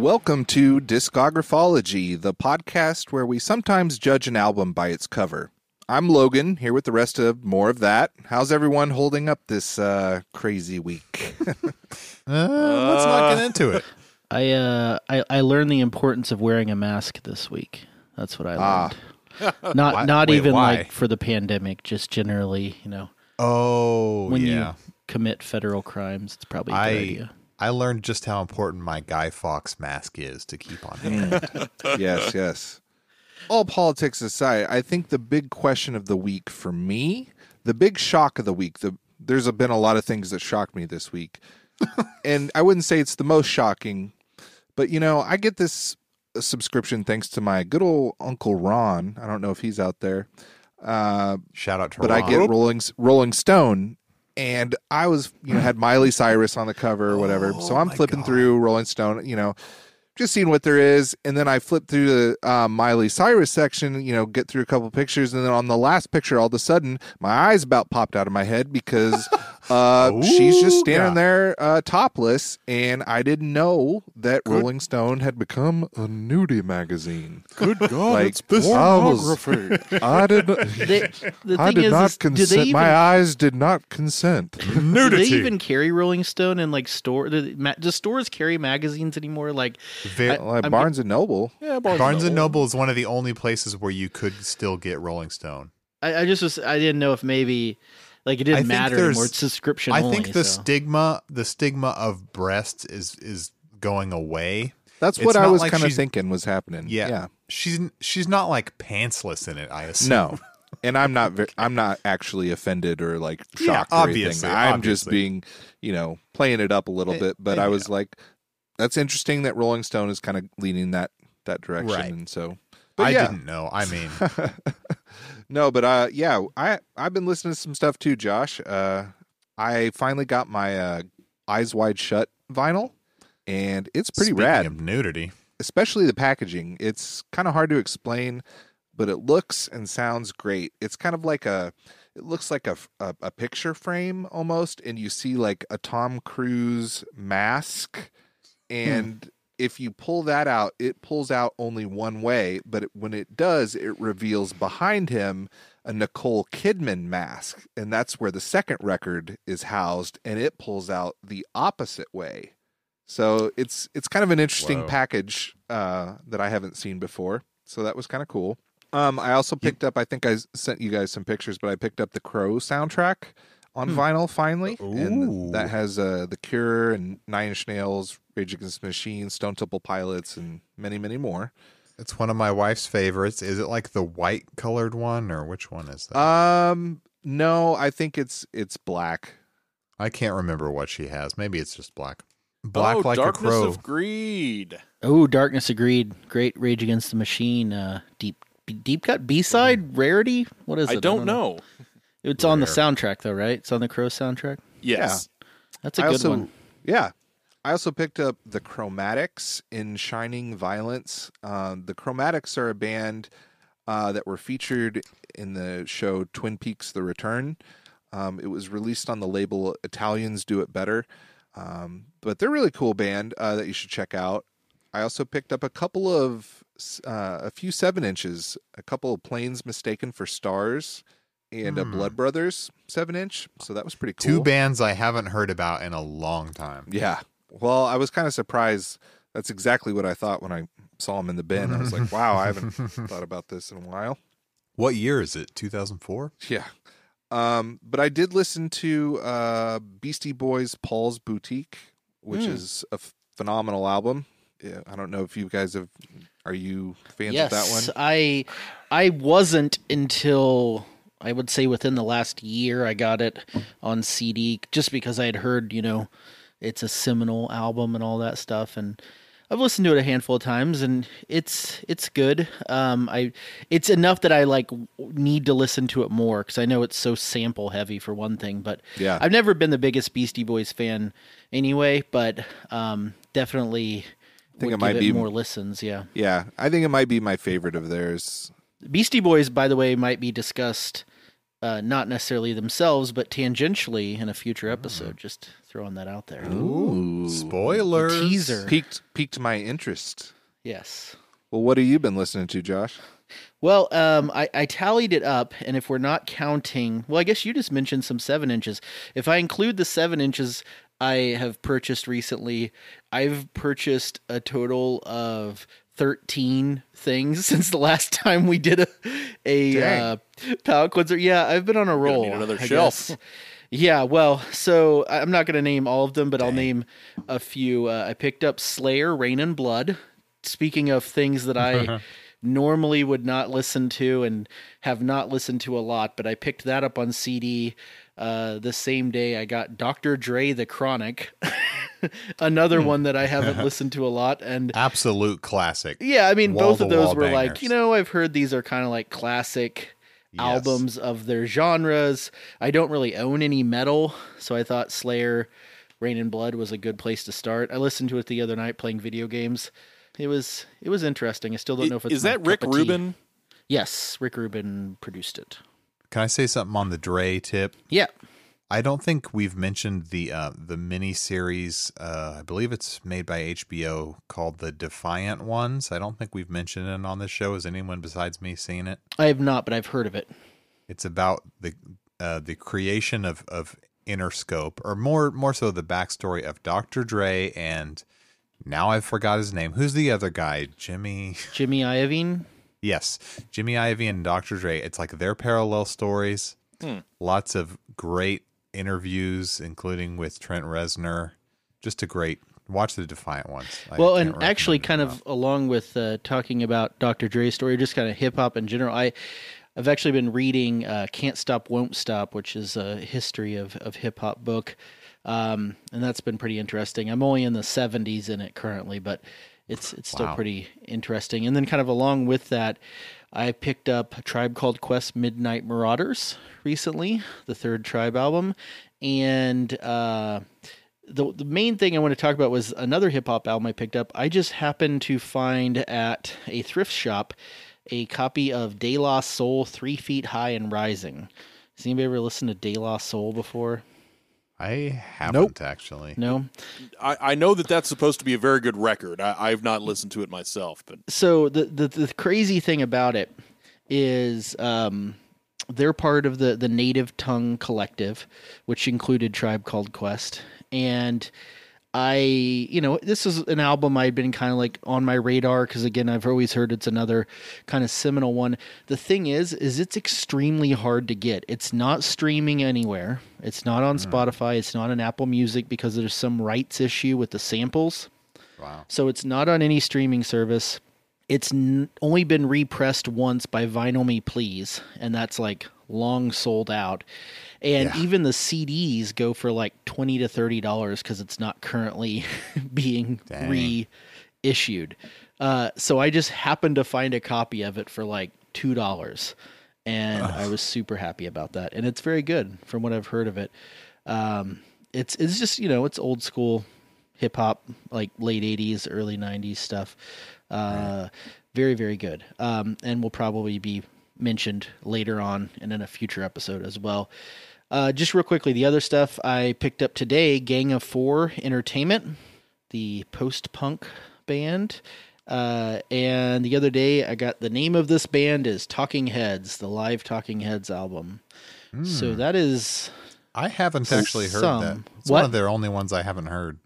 Welcome to Discographology, the podcast where we sometimes judge an album by its cover. I'm Logan, here with the rest of More of That. How's everyone holding up this uh, crazy week? Uh, let's not get into it. I uh I, I learned the importance of wearing a mask this week. That's what I Ah. learned. Not Why- not wait, even why? like for the pandemic, just generally, you know, Oh, when yeah. you commit federal crimes, it's probably a good I idea. I learned just how important my Guy Fawkes mask is to keep on hand. yes, yes. All politics aside, I think the big question of the week for me, the big shock of the week, the there's a, been a lot of things that shocked me this week. and I wouldn't say it's the most shocking, but you know, I get this subscription thanks to my good old Uncle Ron. I don't know if he's out there. Uh, Shout out to but I get Rolling Rolling Stone, and I was you know had Miley Cyrus on the cover or whatever. so I'm flipping God. through Rolling Stone, you know, just seeing what there is, and then I flip through the uh, Miley Cyrus section, you know, get through a couple pictures, and then on the last picture, all of a sudden, my eyes about popped out of my head because uh, she's just standing God. there uh, topless, and I didn't know that Rolling Stone had become a nudie magazine. Good God, Like I was, I did. Not, They, the I did is, not is consent. even My eyes did not consent. Nudity. do they even carry Rolling Stone in like store? Do, ma- do stores carry magazines anymore? Like Ve- I- like I'm- Barnes and Noble. Yeah, Barnes and Noble is one of the only places where you could still get Rolling Stone. I, I just was I didn't know if maybe like it I didn't think matter there's- anymore. It's subscription I only. think the so. stigma, the stigma of breasts is is going away. That's It's what I was like kind of thinking was happening. Yeah. yeah. she's she's not like pantsless in it. I assume. No, and I'm not. Ve- I'm not actually offended or like shocked Yeah, or obviously, anything. I'm just being, you know, playing it up a little Eh, bit. But eh, I was like, that's interesting that Rolling Stone is kind of leaning that that direction. Right. And so, but I yeah. didn't know. I mean, no, but uh, yeah, I I've been listening to some stuff too, Josh. Uh, I finally got my uh, Eyes Wide Shut vinyl, and it's pretty speaking rad. Of nudity. especially the packaging. It's kind of hard to explain, but it looks and sounds great. It's kind of like a it looks like a a, a picture frame almost and you see like a Tom Cruise mask and if you pull that out, it pulls out only one way, but it, when it does, it reveals behind him a Nicole Kidman mask, and that's where the second record is housed, and it pulls out the opposite way. So it's it's kind of an interesting Whoa. package uh, that I haven't seen before. So that was kind of cool. Um, I also picked up. I think I sent you guys some pictures, but I picked up the Crow soundtrack on vinyl finally, Ooh. and that has uh, the Cure and Nine Inch Nails, Rage Against the Machine, Stone Temple Pilots, and many many more. It's one of my wife's favorites. Is it like the white colored one, or which one is that? Um, no, I think it's it's black. I can't remember what she has. Maybe it's just black. Black oh, like Darkness a crow. of Greed. Oh, Darkness Agreed. Great Rage Against the Machine. Uh, deep deep cut B side rarity. What is it? I don't know. It's on the soundtrack though, right? It's on the Crow soundtrack. Yes. That's a I good also, one. Yeah. I also picked up the Chromatics in Shining Violence. Um, the Chromatics are a band uh, that were featured in the show Twin Peaks: The Return. Um, it was released on the label Italians Do It Better, um, but they're a really cool band uh, that you should check out. I also picked up a couple of uh, a few seven inches, a couple of planes mistaken for stars, and a Hmm. Blood Brothers seven inch. So that was pretty cool. Two bands I haven't heard about in a long time. Yeah. Well, I was kind of surprised. That's exactly what I thought when I saw him in the bin. I was like, wow, I haven't thought about this in a while. What year is it? 2004? Yeah. Um, but I did listen to uh, Beastie Boys' Paul's Boutique, which Hmm. is a f- phenomenal album. Yeah, I don't know if you guys have. Are you fans yes, of that one? I I wasn't until I would say within the last year I got it on CD just because I had heard, you know, it's a seminal album and all that stuff. And I've listened to it a handful of times, and it's it's good. Um, I it's enough that I like need to listen to it more because I know it's so sample heavy for one thing. But Yeah. I've never been the biggest Beastie Boys fan anyway. But um, definitely think would it might give be- more listens. Yeah. Yeah, I think it might be my favorite of theirs. Beastie Boys, by the way, might be discussed uh, not necessarily themselves, but tangentially in a future episode. Just throwing that out there. Ooh. Spoilers. Teaser. Piqued piqued my interest. Yes. Well, what have you been listening to, Josh? Well, um, I, I tallied it up, and if we're not counting, well, I guess you just mentioned some seven inches. If I include the seven inches I have purchased recently, I've purchased a total of 13 things since the last time we did a, a Dang. uh, palate cleanser. Yeah, I've been on a roll. another I shelf. guess. Yeah, well, so I'm not going to name all of them, but I'll name a few. Uh, I picked up Slayer, Rain and Blood. Speaking of things that I normally would not listen to and have not listened to a lot, but I picked that up on CD uh, the same day I got Dr. Dre The Chronic, another hmm. one that I haven't listened to a lot. And Absolute classic. yeah, I mean, both of those were like, you know, I've heard these are kind of like classic Yes. albums of their genres. I don't really own any metal, so I thought Slayer, Rain and Blood was a good place to start. I listened to it the other night playing video games. It was it was interesting. I still don't know if it's Is that Rick cup of tea. Rubin? Yes, Rick Rubin produced it. Can I say something on the Dre tip? Yeah. I don't think we've mentioned the uh, the mini series. Uh, I believe it's made by HBO called the Defiant Ones. I don't think we've mentioned it on this show. Has anyone besides me seen it? I have not, but I've heard of it. It's about the uh, the creation of of Interscope, or more more so the backstory of Dr. Dre and now I've forgot his name. Who's the other guy? Jimmy. Jimmy Iovine. Yes, Jimmy Iovine and Dr. Dre. It's like their parallel stories. Lots of great interviews, including with Trent Reznor. Just a great watch the Defiant ones. I well, and actually, kind of along with uh, talking about Dr. Dre's story, just kind of hip hop in general, I I've actually been reading uh, "Can't Stop, Won't Stop," which is a history of of hip hop book, um, and that's been pretty interesting. I'm only in the 70s in it currently, but it's it's still Wow. pretty interesting. And then, kind of along with that, I picked up a Tribe Called Quest Midnight Marauders recently, the third Tribe album, and. Uh, the the main thing I want to talk about was another hip hop album I picked up. I just happened to find at a thrift shop a copy of De La Soul Three Feet High and Rising. Has anybody ever listened to De La Soul before? I haven't actually. No. I, I know that that's supposed to be a very good record. I, I've not listened to it myself, but So the, the the crazy thing about it is um, they're part of the the Native Tongue Collective, which included Tribe Called Quest, and I, you know, this is an album I'd been kind of like on my radar because again, I've always heard it's another kind of seminal one. The thing is, is it's extremely hard to get. It's not streaming anywhere. It's not on hmm. Spotify. It's not on Apple Music because there's some rights issue with the samples. Wow. So it's not on any streaming service. It's n- only been repressed once by Vinyl Me Please, and that's like long sold out. And Yeah. even the CDs go for like twenty to thirty dollars because it's not currently being Dang. reissued. Uh, so I just happened to find a copy of it for like two dollars, and I was super happy about that. And it's very good from what I've heard of it. Um, it's it's just you know it's old school hip hop, like late '80s, early '90s stuff. Uh, Very very good, um, and will probably be mentioned later on and in a future episode as well. Uh, just real quickly, the other stuff I picked up today: Gang of Four Entertainment, the post punk band. Uh, and the other day, I got the name of this band is Talking Heads, the live Talking Heads album. So that is I haven't actually heard Some. that. It's What? one of their only ones I haven't heard.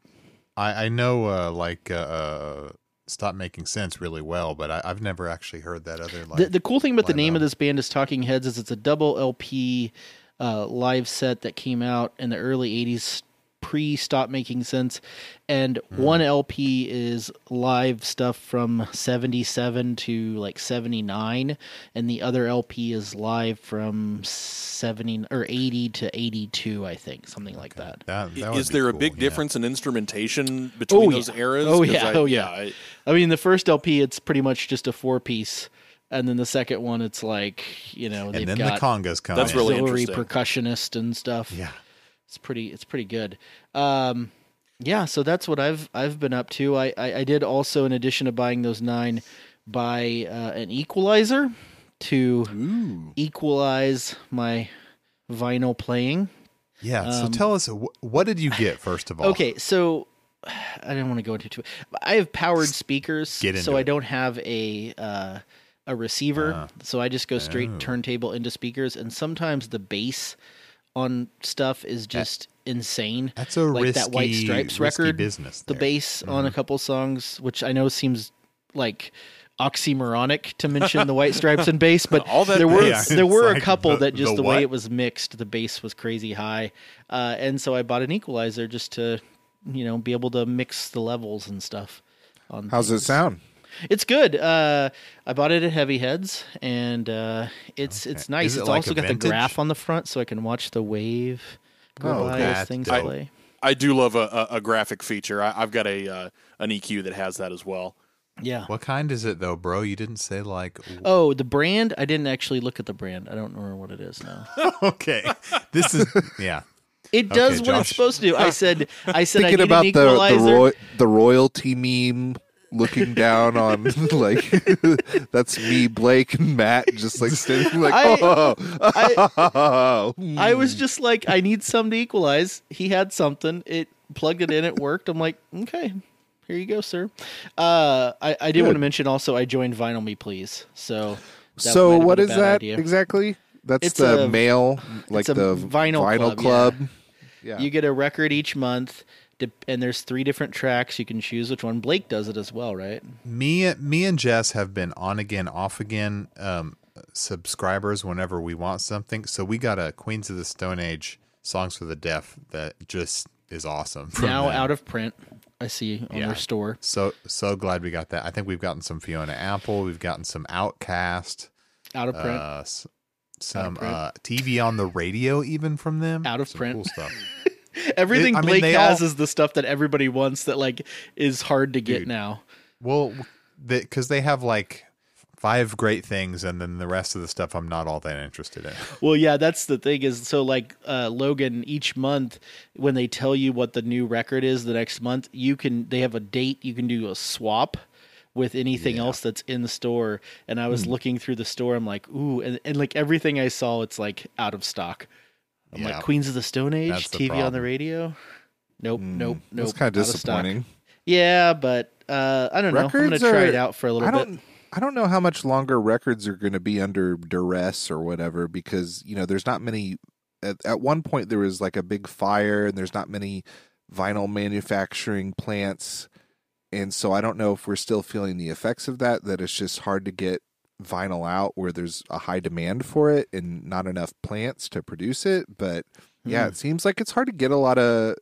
I, I know uh, like uh, uh, Stop Making Sense really well, but I, I've never actually heard that other like the, the cool thing about the name of this band is Talking Heads is it's a double LP uh, live set that came out in the early '80s, pre stop making sense, and Hmm. one LP is live stuff from seventy seven to like seventy nine, and the other LP is live from seventy or eighty to eighty two, I think, something like that. That, that would Is be there a cool, big yeah. difference in instrumentation between Oh, those yeah. eras? Oh, 'Cause yeah. I- Oh, yeah. I- I mean, the first LP it's pretty much just a four piece, and then the second one it's like you know And then got the congas come. That's in. really auxiliary interesting. percussionist and stuff. yeah. it's pretty it's pretty good. Um, yeah, so that's what I've I've been up to. I, I I did also, in addition to buying those nine, buy uh, an equalizer to equalize my vinyl playing. Yeah. so Um, tell us what did you get first of all? Okay, so I didn't want to go into too. I have powered speakers, Get into so I don't have a uh, a receiver. Ah. so I just go straight Oh. turntable into speakers, and sometimes the bass on stuff is just insane. That's a like risky, that White Stripes record. business. The bass on Mm-hmm. a couple songs, which I know seems like oxymoronic to mention the White Stripes and bass, but All that there were bass. there were like a couple the- that just the the, way it was mixed, the bass was crazy high, uh, and so I bought an equalizer just to you know be able to mix the levels and stuff. On How's it sound? It's good. Uh, I bought it at Heavy Heads, and uh, it's it's nice. It It's like also a got the graph on the front, so I can watch the wave go Oh, by that's as things dope. play. I do love a, a, a graphic feature. I, I've got a uh, an EQ that has that as well. Yeah. What kind is it though, bro? You didn't say like. Oh, the brand? I didn't actually look at the brand. I don't know what it is now. okay, this is yeah. It does what Josh. it's supposed to do. I said I said I Thinking need about an the the, roy- the royalty meme looking down on like that's me, Blake, and Matt just like standing like I- oh, I I was just like, I need some to equalize. He had something. It plugged it in. It worked. I'm like, okay, here you go, sir. Uh, I, I did Good. want to mention also I joined Vinyl Me Please. So So what is that idea. exactly? That's It's the a- male like the vinyl vinyl club, club. yeah. Yeah. You get a record each month, and there's three different tracks. You can choose which one. Blake does it as well, right? me me and Jess have been on again, off again um, subscribers whenever we want something. So we got a Queens of the Stone Age songs for the deaf that just is awesome. now them. out of print. I see on Yeah. their store. So so glad we got that. I think we've gotten some Fiona Apple. We've gotten some OutKast. Out of print. Uh, some print. uh, TV on the radio, even from them. Out of Some print. Cool stuff. Everything I mean, Blake has all- is the stuff that everybody wants that like is hard to get Dude. now. Well, because they have like five great things, and then the rest of the stuff I'm not all that interested in. Well, yeah, that's the thing is so like uh, Logan each month when they tell you what the new record is the next month, you can they have a date, you can do a swap with anything Yeah. else that's in the store. And I was looking through the store, I'm like, ooh, and, and like everything I saw, it's like out of stock. I'm Yeah. like Queens of the Stone Age, That's the TV on the radio. Nope, nope, nope. That's kind of disappointing. Yeah, but uh, I don't know. I'm gonna try are- it out for a little I bit. I don't know how much longer records are going to be under duress or whatever because you know there's not many. At, at one point there was like a big fire and there's not many vinyl manufacturing plants, and so I don't know if we're still feeling the effects of that. That it's just hard to get vinyl out where there's a high demand for it and not enough plants to produce it. But yeah, Hmm. it seems like it's hard to get a lot of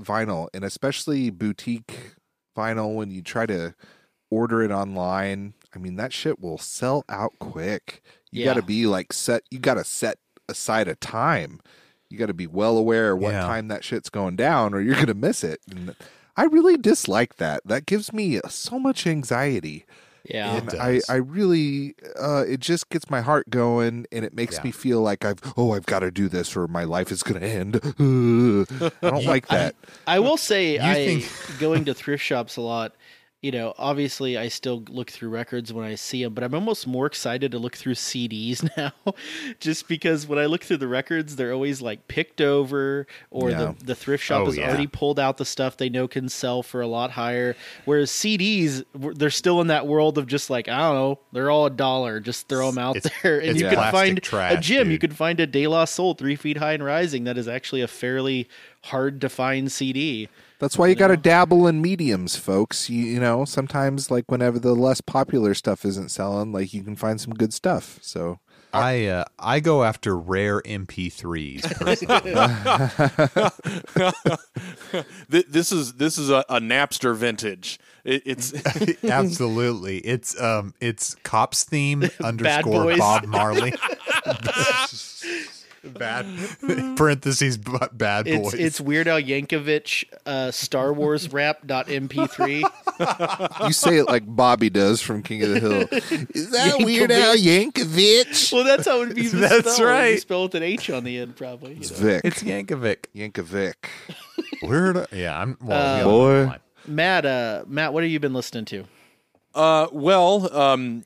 vinyl and especially boutique vinyl when you try to order it online. I mean, that shit will sell out quick. You Yeah. got to be like set, you got to set aside a time. You got to be well aware what Yeah. time that shit's going down or you're going to miss it. And I really dislike that. That gives me so much anxiety. Yeah. and I. I really, uh, it just gets my heart going and it makes Yeah. me feel like I've, oh, I've got to do this or my life is going to end. I don't like that. I will say, You I think- going to thrift shops a lot. You know, obviously, I still look through records when I see them, but I'm almost more excited to look through CDs now, just because when I look through the records, they're always like picked over, or Yeah. the the thrift shop Oh, has yeah. already pulled out the stuff they know can sell for a lot higher. Whereas CDs, they're still in that world of just like I don't know, they're all a dollar, just throw them out It's- there, and you can find a trash, gym, you can find a De La Soul three feet high and rising that is actually a fairly hard to find CD. That's why you got to dabble in mediums, folks. You, you know, sometimes like whenever the less popular stuff isn't selling, like you can find some good stuff. So I uh, I go after rare MP3s. personally. This is this is a, a Napster vintage. It, it's Absolutely, it's um it's cops theme underscore Bob Marley. Bad parentheses but bad It's boys. it's Weird Al Yankovic uh, Star Wars rap dot MP3. You say it like Bobby does from King of the Hill. Is that Weird Al Yankovic? well, that's how it would be. That's spelled. It'd be right. Spelled with an H on the end, probably. It's know. Vic. it's Yankovic. Yankovic. Weird. Yeah, I'm. Well, Uh, Boy. Matt, uh, Matt, what have you been listening to? Uh, well, um,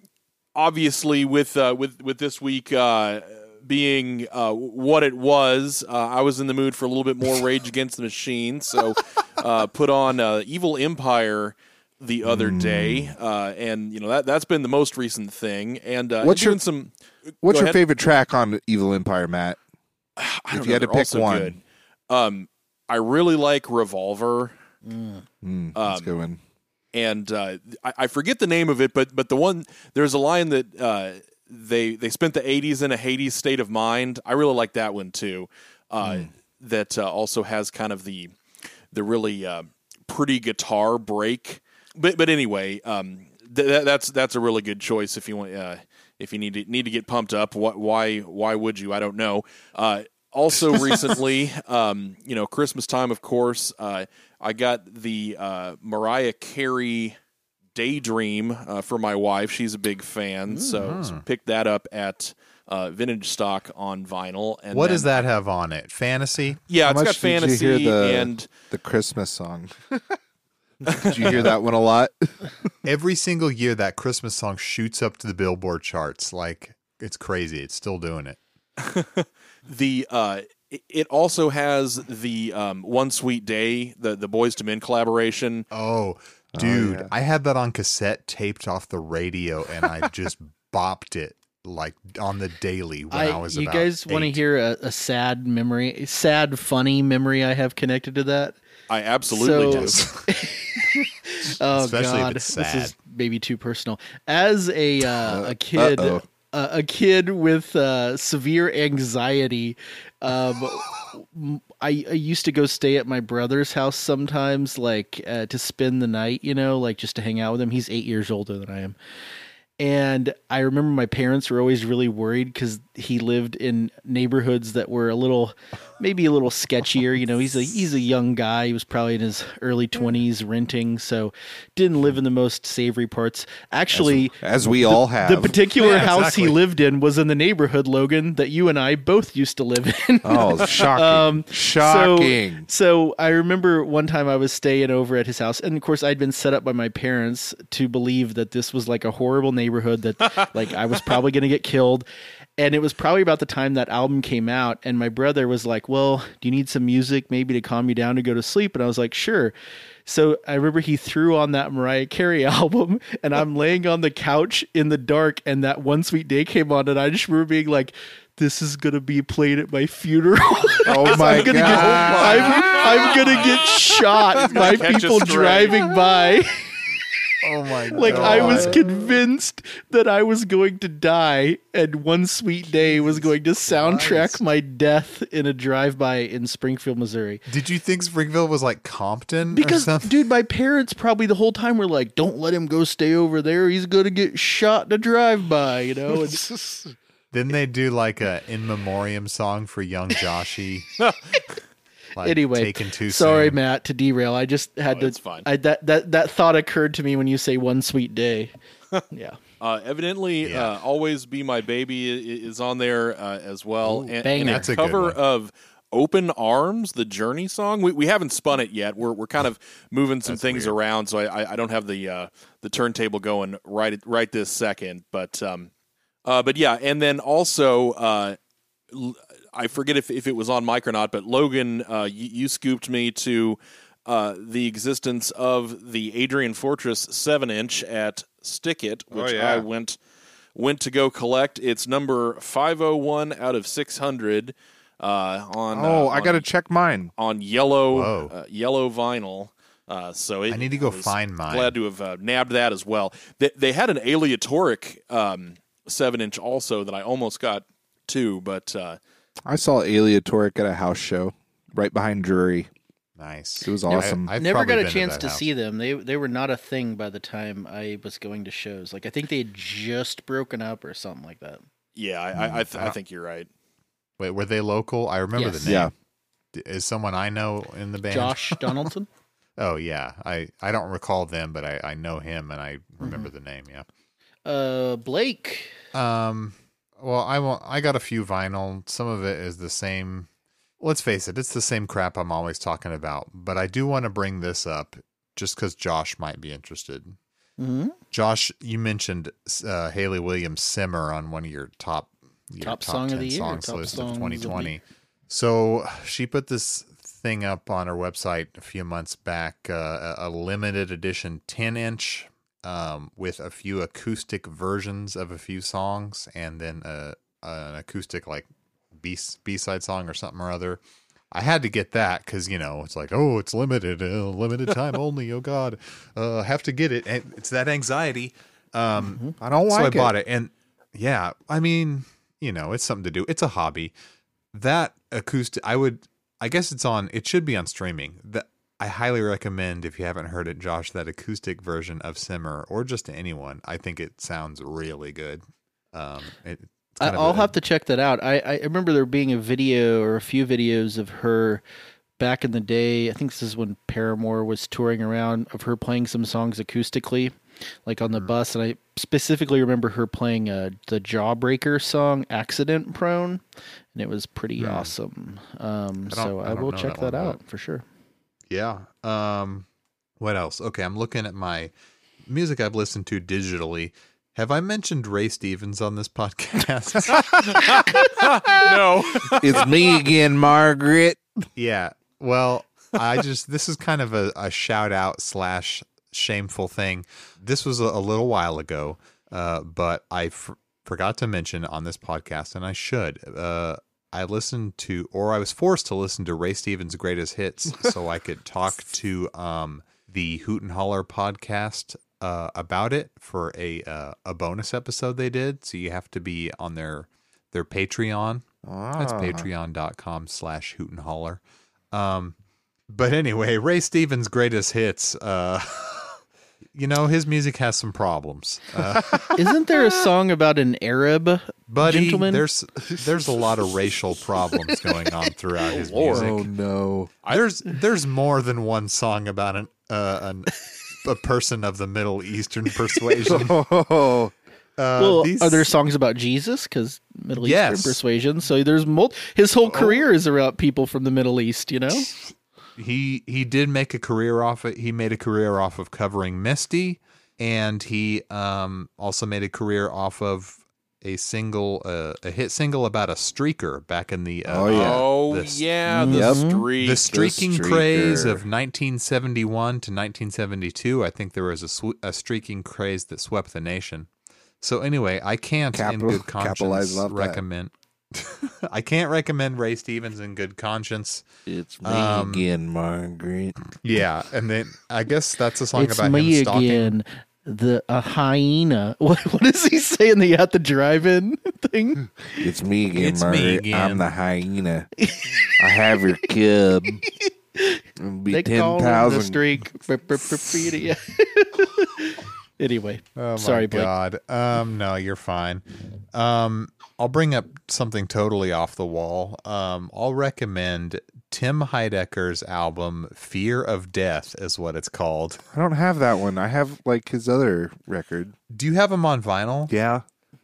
obviously with uh, with with this week uh, being uh, what it was, uh, I was in the mood for a little bit more Rage Against the Machine, so uh, put on uh, Evil Empire the other day, uh, and you know that that's been the most recent thing. And uh, What's your- some? What's your ahead. favorite track on Evil Empire, Matt? I if don't you had to pick one. Um, I really like Revolver. Mm, that's a good one. and uh, I, I forget the name of it, but but the one there's a line that uh, they they spent the '80s in a Hades state of mind. I really like that one too. Uh, That uh, also has kind of the the really uh, pretty guitar break. But but anyway, um, th- that's that's a really good choice if you want uh, if you need to need to get pumped up. What why why would you? I don't know. Uh, also recently, um, you know, Christmas time, of course. Uh, I got the uh, Mariah Carey Daydream uh, for my wife. She's a big fan, so, so picked that up at uh, Vintage Stock on vinyl. And What then- does that have on it? Fantasy. Yeah, How it's got much did you fantasy hear the- and The Christmas song. Did you hear that one a lot? Every single year, that Christmas song shoots up to the Billboard charts. Like it's crazy. It's still doing it. the uh it- it also has the um, one sweet day the the Boyz II Men collaboration Oh, dude, yeah. I had that on cassette taped off the radio, and I just bopped it like on the daily when I, was. you about guys want to hear a, a sad memory, a sad, funny memory I have connected to that? i absolutely So- do Oh Especially if God, it's this is maybe too personal. As a uh, a kid, uh, a kid with uh, severe anxiety, um, I, I, used to go stay at my brother's house sometimes, like uh, to spend the night. You know, like just to hang out with him. He's eight years older than I am. And I remember my parents were always really worried because he lived in neighborhoods that were a little, maybe a little sketchier. You know, he's a he's a young guy. He was probably in his early twenties, renting, so didn't live in the most savory parts. Actually, As we all have. the particular Yeah, house exactly. he lived in was in the neighborhood, Logan, that you and I both used to live in. oh, shocking. Um, shocking. So, so I remember one time I was staying over at his house, and of course I'd been set up by my parents to believe that this was like a horrible neighborhood that like I was probably going to get killed. And it was probably about the time that album came out, and my brother was like, "Well, do you need some music maybe to calm you down to go to sleep?" And I was like, "Sure." So I remember he threw on that Mariah Carey album, and I'm laying on the couch in the dark, and that One Sweet Day came on, and I just remember being like, "This is gonna be played at my funeral." oh my I'm gonna god. get, I'm, I'm gonna get shot by people driving by. Oh my god. like I was convinced that I was going to die, and one sweet day was going to soundtrack Christ. my death in a drive-by in Springfield, Missouri. Did you think Springfield was like Compton or Because, something? dude, my parents probably the whole time were like, "Don't let him go stay over there. He's gonna get shot in a drive-by," you know. And Didn't they do like a in memoriam song for young Joshy? like, anyway, taken too sorry, soon? Matt, to derail. I just had Oh, to. it's fine. I, that that that thought occurred to me when you say "one sweet day." yeah. uh, evidently Yeah. uh, always be my baby is on there uh, as well and, banger. and a That's a good cover one. of open arms the journey song we, we haven't spun it yet we're, we're kind of moving some That's things weird. around so I, I, I don't have the uh, the turntable going right right this second but um uh, but yeah and then also uh, l- I forget if, if it was on mic or not, but Logan, uh, you, you scooped me to uh, the existence of the Adrian Fortress seven inch at Stick It, Oh, which yeah. I went went to go collect. It's number five hundred one out of six hundred uh, on Oh, uh, I got to check mine. on yellow uh, yellow vinyl. Uh, so it, I need to go find mine. Glad to have uh, nabbed that as well. They, they had an aleatoric um, seven inch also that I almost got too, but uh, I saw Aleatoric at a house show right behind Drury. Nice. It was awesome. I, have Never got a chance that to house. see them. They they were not a thing by the time I was going to shows. Like I think they had just broken up or something like that. yeah, I, I, I, th- I think you're right. Wait, were they local? I remember Yes. the name. Yeah. Is someone I know in the band? Josh Donaldson. Oh yeah, I I don't recall them, but I I know him and I Mm-hmm. remember the name. Yeah. Uh, Blake. Um. Well, I want. I got a few vinyl. Some of it is the same. Let's face it, it's the same crap I'm always talking about. But I do want to bring this up just because Josh might be interested. hmm Josh, you mentioned uh, Hayley Williams "Simmer" on one of your top your Top song of 10 the year, songs top list songs of of the 2020. So she put this thing up on her website a few months back, uh, a a limited edition 10 inch um, with a few acoustic versions of a few songs, and then a, an acoustic like B B side song or something or other. I had to get that because you know it's like oh it's limited, uh, limited time only. Oh God, uh, have to get it. And it's that anxiety. Um, I don't so like I bought it, and yeah, I mean, you know, it's something to do. It's a hobby. That acoustic, I would, I guess it's on. It should be on streaming. That I highly recommend if you haven't heard it, Josh, that acoustic version of Simmer, or just to anyone. I think it sounds really good. Um, it, it's I, of I'll a- have to check that out. I, I remember there being a video or a few videos of her back in the day. I think this is when Paramore was touring around of her playing some songs acoustically, like on the Mm. bus. And I specifically remember her playing uh, the Jawbreaker song "Accident Prone," and it was pretty awesome. Um, Hmm. I so I I, will check that that, out for sure. Yeah. Um, what else? Okay, I'm looking at my music I've listened to digitally. Have I mentioned Ray Stevens on this podcast? no, it's me again, Margaret. Yeah. Well, I just this is kind of a, a shout out slash shameful thing. This was a, a little while ago, uh, but I f- forgot to mention on this podcast, and I should. Uh, I listened to, or I was forced to listen to Ray Stevens' greatest hits, so I could talk to um, the Hoot and Holler podcast uh, about it for a uh, a bonus episode they did. So you have to be on their their Patreon. That's Ah. patreon.com slash hoot and holler. Um, but anyway, Ray Stevens' greatest hits, uh, you know, his music has some problems. Uh, Isn't there a song about an Arab buddy, gentleman? there's there's a lot of racial problems going on throughout his Lord. music. Oh no! There's there's more than one song about an uh, an a person of the Middle Eastern persuasion. Oh, Uh, well, these- are there songs about Jesus? Because Middle Yes. Eastern persuasion. So there's mul- his whole career is about people from the Middle East. You know. He he did make a career off it. He made a career off of covering Misty, and he um also made a career off of a single uh, a hit single about a streaker back in the uh, Oh, yeah. Oh the, yeah, the Yep. streak. the streaking craze of 1971 to 1972. I think there was a, sw- a streaking craze that swept the nation. So anyway, I can't Capital- in good conscience recommend that. Recommend. I can't recommend Ray Stevens in good conscience. it's me Um, again, Margaret. Yeah, and then I guess that's a song it's about me him stalking. again, the a hyena. What what does he saying? the at the drive-in thing? It's me again, It's me Margaret. again. I'm the hyena. I have your cub. It'll be They ten call him the thousand. streak. Yeah. anyway, Oh my sorry, Blake. God. Um, no, you're fine. Um, I'll bring up something totally off the wall. Um, I'll recommend Tim Heidecker's album "Fear of Death" is what it's called. I don't have that one. I have like his other record. Do you have him on vinyl, Yeah.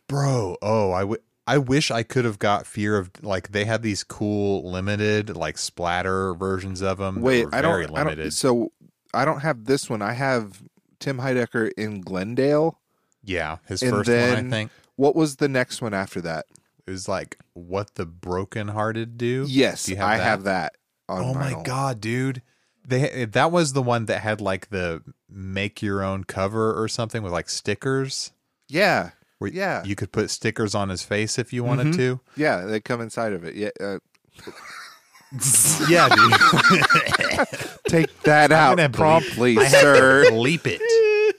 bro? Oh, I would. I wish I could have got Fear of like they had these cool limited like splatter versions of them. Wait, were I very don't. I limited. don't. So I don't have this one. I have Tim Heidecker in Glendale. yeah, his and first one, I think, What was the next one after that? it was like "What the Brokenhearted Do." Yes, Do you I that? have that. On Oh my vinyl. god, dude! They that was the one that had like the make your own cover or something with like stickers. Yeah, Where Yeah. you could put stickers on his face if you wanted Mhm. to. yeah, they come inside of it. Yeah, uh, Yeah, dude. take that out bleep- promptly, I sir. bleep it.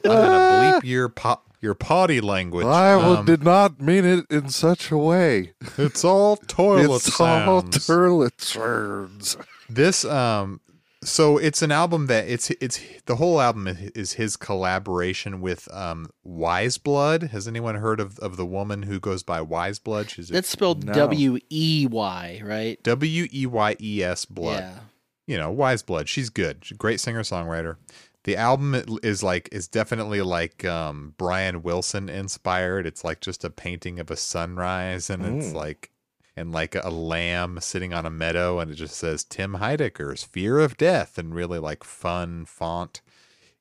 I'm gonna bleep your pop your potty language. I Um, did not mean it in such a way. it's all toilet it's all toilet sounds. this um so it's an album that it's it's the whole album is, is his collaboration with um Weyes Blood. Has anyone heard of of the woman who goes by Weyes Blood? She's That's spelled No. W E Y, right? W E Y E S Blood. Yeah. You know, Weyes Blood. She's good. She's a great singer songwriter. The album is like is definitely like um Brian Wilson inspired. It's like just a painting of a sunrise and it's Mm. like and like a lamb sitting on a meadow and it just says Tim Heidecker's Fear of Death and really like fun font.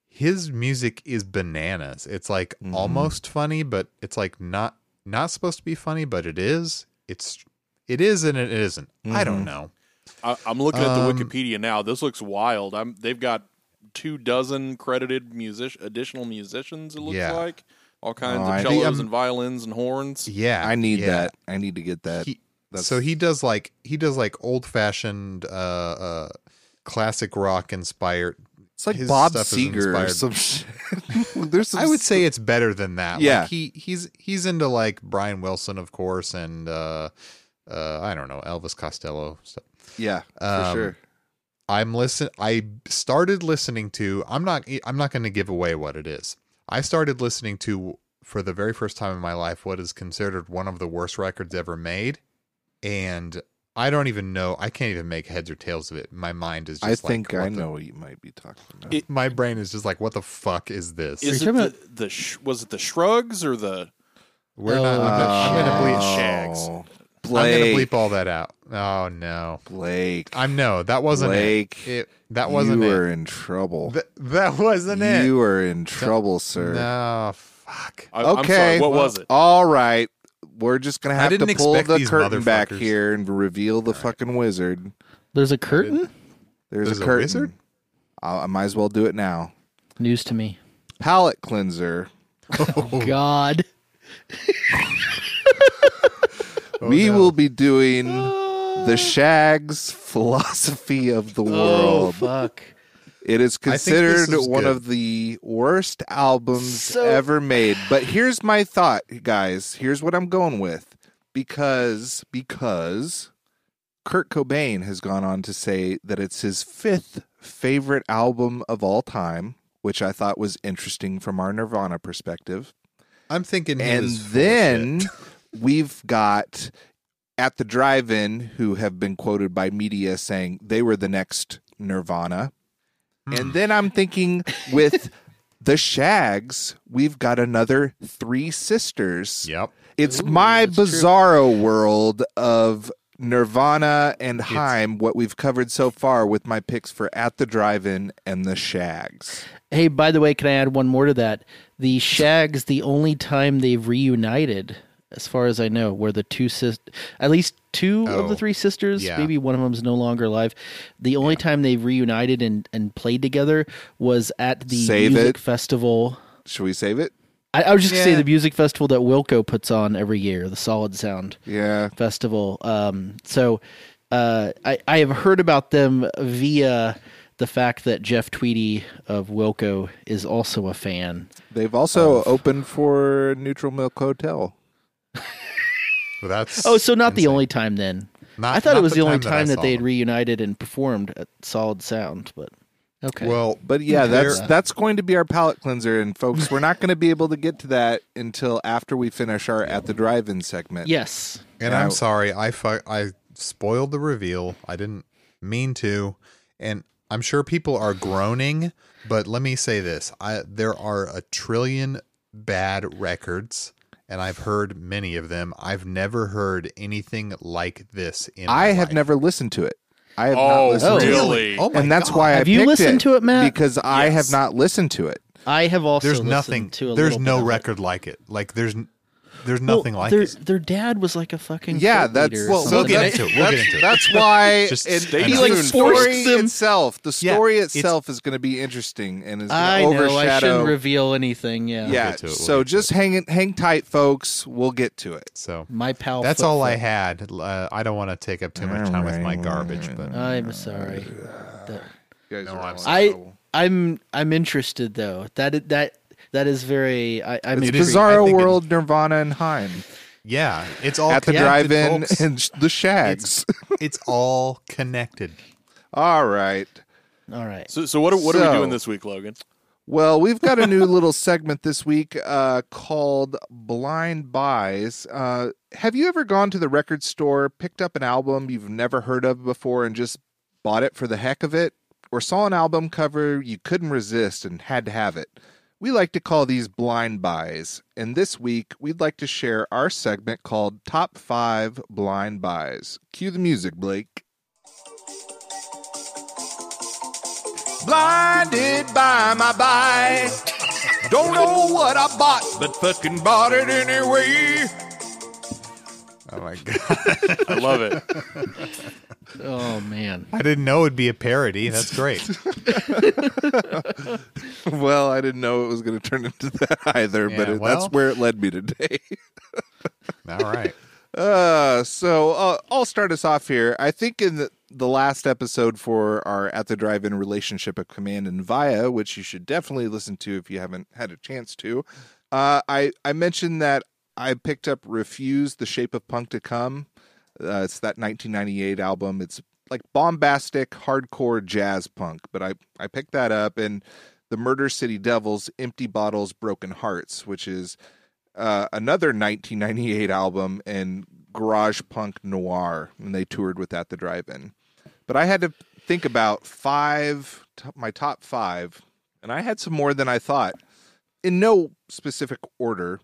His music is bananas. It's like Mhm. almost funny, but it's like not not supposed to be funny, but it is. It's it is and it isn't. I don't Mhm. know. I, I'm looking at the Um, Wikipedia now. This looks wild. I'm. They've got two dozen credited music additional musicians. It looks Yeah. like all kinds Oh, of cellos The, um, and violins and horns. Yeah, I need yeah. that. I need to get that. He- That's- so he does like he does like old fashioned uh, uh, classic rock inspired. it's like his Bob Seger or inspired- some shit. There's some I would say it's better than that. Yeah. like he he's he's into like Brian Wilson, of course, and uh, uh, I don't know Elvis Costello stuff. yeah, for Um, sure. I'm listen. I started listening to. I'm not. I'm not going to give away what it is. I started listening to for the very first time in my life what is considered one of the worst records ever made, and I don't even know. I can't even make heads or tails of it. My mind is. just I like, think I the- know what you might be talking about. It- my brain is just like, what the fuck is this? Is it talking the, the sh- was it the Shrugs or the We're not. I'm, Oh, gonna- I'm gonna bleep. Oh, Shags. I'm gonna bleep all that out. Oh no. Blake, I'm no. That wasn't Blake, it. it. That wasn't you it. were in trouble. Th- that wasn't it. you are in trouble, sir. No. Fuck. I, I'm Okay, sorry, what well, was it? All right, we're just gonna have to pull the curtain back here and reveal the fucking wizard. There's a curtain? There's, There's a a curtain. wizard? I'll, I might as well do it now. News to me. Palette cleanser. Oh God. Oh, we no. will be doing the ah. Shags philosophy of the world. Oh, world. fuck. It is I think this considered is one good. of the worst albums So- ever made. But here's my thought, guys. Here's what I'm going with. Because because Kurt Cobain has gone on to say that it's his fifth favorite album of all time, which I thought was interesting from our Nirvana perspective. I'm thinking. And was full of then we've got at the drive-in who have been quoted by media saying they were the next Nirvana. Hmm. And then I'm thinking with the Shags, we've got another three sisters. Yep. It's Ooh, my that's true. bizarro world of Nirvana and Haim, what we've covered so far with my picks for At the Drive-In and the Shags. Hey, by the way, can I add one more to that? The Shags, the only time they've reunited, as far as I know, were the two sis, at least two of Oh, the three sisters. yeah. Maybe one of them is no longer alive. The only time they've reunited and, and played together was at the Save music it. festival. Should we save it? I, I was just gonna say the music festival that Wilco puts on every year, the Solid Sound Yeah. festival. Um, so uh, I, I have heard about them via the fact that Jeff Tweedy of Wilco is also a fan. They've also opened for Neutral Milk Hotel. Well, that's. Oh, so not the only time then. Not- I thought it was the, only I time that saw they had them. reunited and performed at Solid Sound, but okay. Well, But yeah, that's They're- that's going to be our palate cleanser, and folks, we're not going to be able to get to that until after we finish our at the drive-in segment. yes. And Now- I'm sorry, I fu- I spoiled the reveal. I didn't mean to, and I'm sure people are groaning. But let me say this: I there are a trillion bad records, and I've heard many of them. I've never heard anything like this. In I my have life. never listened to it. I have not Oh, listened to it, really? Oh my and that's God. why I Have you picked listened to it, Matt? Because I have not listened to it. I have also There's listened nothing. to a There's no bit of it. record like it. Like there's n- there's Well, nothing like their, it. Their dad was like a fucking Yeah, cult that's leader or well. we'll get that's, into it. We'll get that's- into it. That's why Just it, stay he like tuned, story them. itself. The story it's- itself is going to be interesting and is going I to know. I shouldn't reveal anything. Yeah. yeah, get to we'll so get to just hang it, hang tight, folks. We'll get to it. So My pal. that's Foot all I had. Uh, I don't want to take up too much time with my garbage, but I'm sorry. That- You guys No, are I'm I. I'm I'm interested though. That that That is very. I, I mean, It's It is- I Bizarro it- World, Nirvana, and Haim Yeah, it's all at the connected, drive-in folks. and sh- the Shags. it's all connected. All right. all right. So, so what are, what are we doing this week, Logan? Well, we've got a new little segment this week uh, called Blind Buys. Uh, have you ever gone to the record store, picked up an album you've never heard of before, and just bought it for the heck of it? Or saw an album cover you couldn't resist and had to have it? We like to call these blind buys. And this week, we'd like to share our segment called Top 5 Blind Buys. Cue the music, Blake. Blinded by my buy. Don't know what I bought, but fucking bought it anyway. Oh my god! I love it. Oh man. I didn't know it'd be a parody. That's great. Well, I didn't know it was going to turn into that either, but it, well. that's where it led me today. All right. Uh, so uh, I'll start us off here. I think in the, the last episode for our At the Drive In relationship of Command and Vaya, which you should definitely listen to if you haven't had a chance to, uh, I, I mentioned that I picked up Refuse, The Shape of Punk to Come. Uh, it's that 1998 album. It's like bombastic, hardcore jazz punk, but I, I picked that up and the Murder City Devils, Empty Bottles, Broken Hearts, which is uh, another 1998 album and garage punk noir, and they toured with that the drive-in. But I had to think about five, my top five, and I had some more than I thought, in no specific order.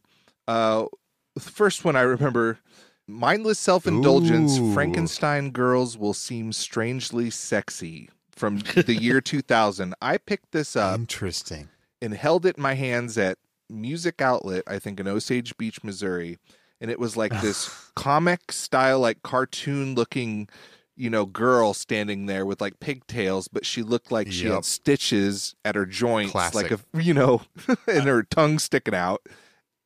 Uh, the first one I remember. Mindless self indulgence, Frankenstein girls will seem strangely sexy from the year 2000. I picked this up Interesting. and held it in my hands at Music Outlet, I think in Osage Beach, Missouri. And it was like this comic style, like cartoon looking, you know, girl standing there with like pigtails, but she looked like she Yep. had stitches at her joints, like a, you know, and her tongue sticking out.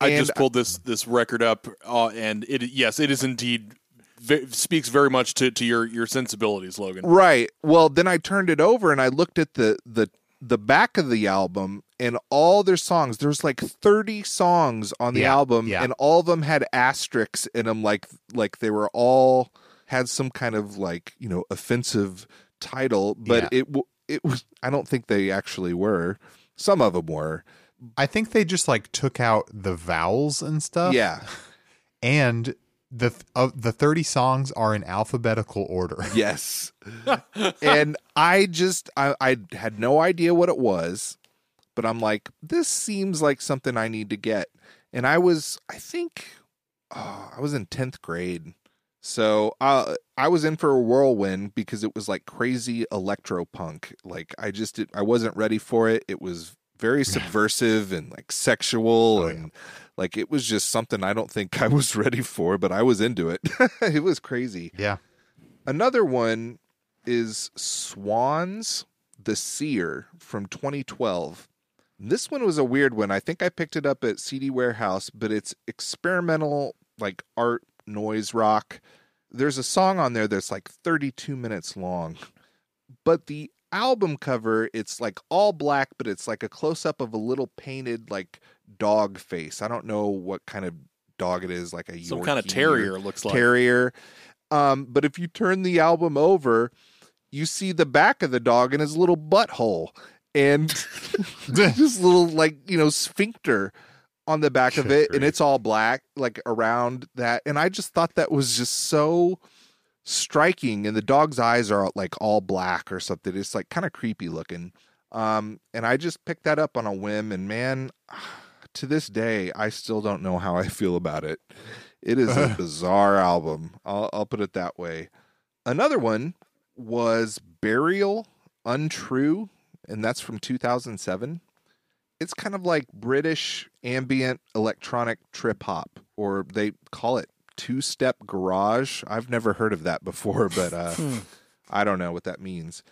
I And just pulled this this record up, uh, and it yes, it is indeed ve- speaks very much to, to your your sensibilities, Logan. Right. Well, then I turned it over and I looked at the the the back of the album and all their songs. There's like 30 songs on the Yeah, album yeah. and all of them had asterisks in them like like they were all had some kind of like, you know, offensive title, but Yeah. it w- it was I don't think they actually were. Some of them were. I think they just like took out the vowels and stuff. Yeah. And the of the 30 songs are in alphabetical order. Yes. and I just I, I had no idea what it was, but I'm like, this seems like something I need to get. And I was I think oh, I was in 10th grade. So uh, I was in for a whirlwind because it was like crazy electro punk. Like I just did, I wasn't ready for it. It was very subversive and like sexual Oh, and like it was just something I don't think I was ready for, but I was into it. it was crazy. Yeah. Another one is Swans the Seer from 2012. This one was a weird one. I think I picked it up at CD Warehouse, but it's experimental, like art, noise rock. There's a song on there that's like 32 minutes long, but the album cover, it's like all black, but it's like a close up of a little painted, like dog face. I don't know what kind of dog it is, like a Some kind of terrier looks like. terrier. Um, but if you turn the album over, you see the back of the dog and his little butthole and this little like you know sphincter on the back of it, and it's all black like around that. And I just thought that was just so striking. And the dog's eyes are like all black or something. It's like kind of creepy looking. Um, and I just picked that up on a whim, and man, to this day, I still don't know how I feel about it. It is a bizarre album. I'll, I'll put it that way. Another one was Burial Untrue, and that's from 2007. It's kind of like British ambient electronic trip hop, or they call it two step garage. I've never heard of that before, but uh, Hmm. I don't know what that means.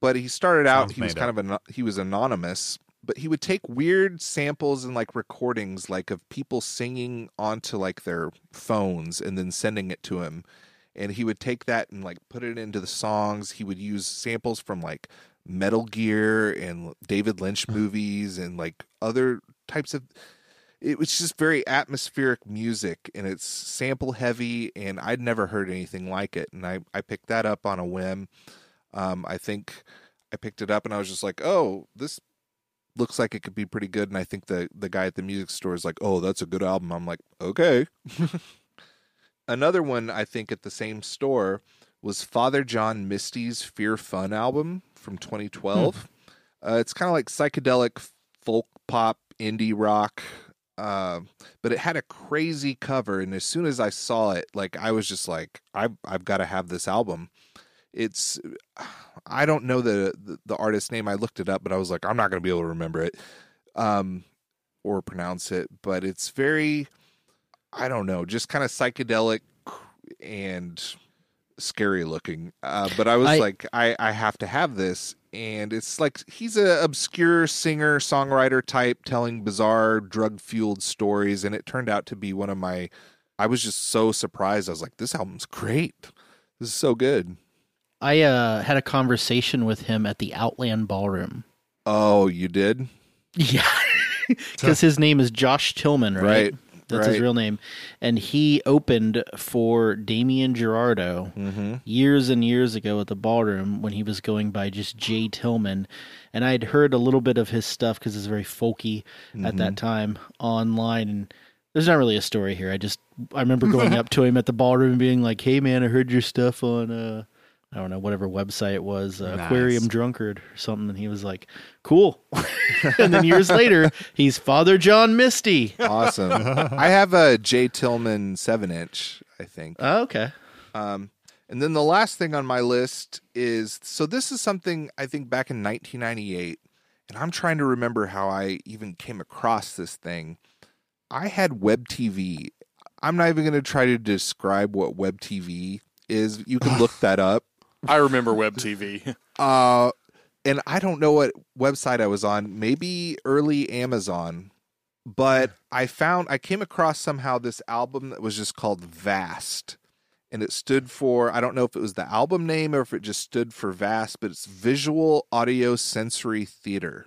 But he started out, Sounds he was made kind of an, he was anonymous, but he would take weird samples and like recordings like of people singing onto like their phones and then sending it to him and he would take that and like put it into the songs he would use samples from like metal gear and david lynch movies and like other types of it was just very atmospheric music and it's sample heavy and I'd never heard anything like it and I I picked that up on a whim. Um I think I picked it up and I was just like, "Oh, this looks like it could be pretty good." And I think the the guy at the music store is like, "Oh, that's a good album." I'm like, "Okay." Another one I think at the same store was Father John Misty's Fear Fun album from 2012. Uh, it's kind of like psychedelic folk pop indie rock, uh, but it had a crazy cover. And as soon as I saw it, like I was just like, I've I've got to have this album. It's I don't know the, the the artist name. I looked it up, but I was like, I'm not going to be able to remember it um, or pronounce it. But it's very, I don't know, just kind of psychedelic and scary looking. Uh, but I was I- like, I, I have to have this. And it's like he's a obscure singer songwriter type telling bizarre drug fueled stories, and it turned out to be one of my. I was just so surprised. I was like, "This album's great. This is so good." I uh, had a conversation with him at the Outland Ballroom. Oh, you did? Yeah, because his name is Josh Tillman, right? Right, That's his real name, and he opened for Damien Jurado Mm-hmm. years and years ago at the ballroom when he was going by just Jay Tillman, and I had heard a little bit of his stuff because it's very folky at that time online. And there's not really a story here. I just I remember going up to him at the ballroom and being like, "Hey man, I heard your stuff on uh I don't know whatever website it was, uh, Nice. Aquarium Drunkard or something." And he was like, "Cool." and then years later, he's Father John Misty. Awesome. I have a J Tillman seven inch. I think. Oh, okay. Um, and then the last thing on my list is so this is something I think back in 1998, and I'm trying to remember how I even came across this thing. I had web TV. I'm not even going to try to describe what web TV is. You can look that up. I remember Web TV. Uh, and I don't know what website I was on. Maybe early Amazon. But I found I came across somehow this album that was just called Vast. And it stood for I don't know if it was the album name or if it just stood for Vast, but it's Visual Audio Sensory Theater.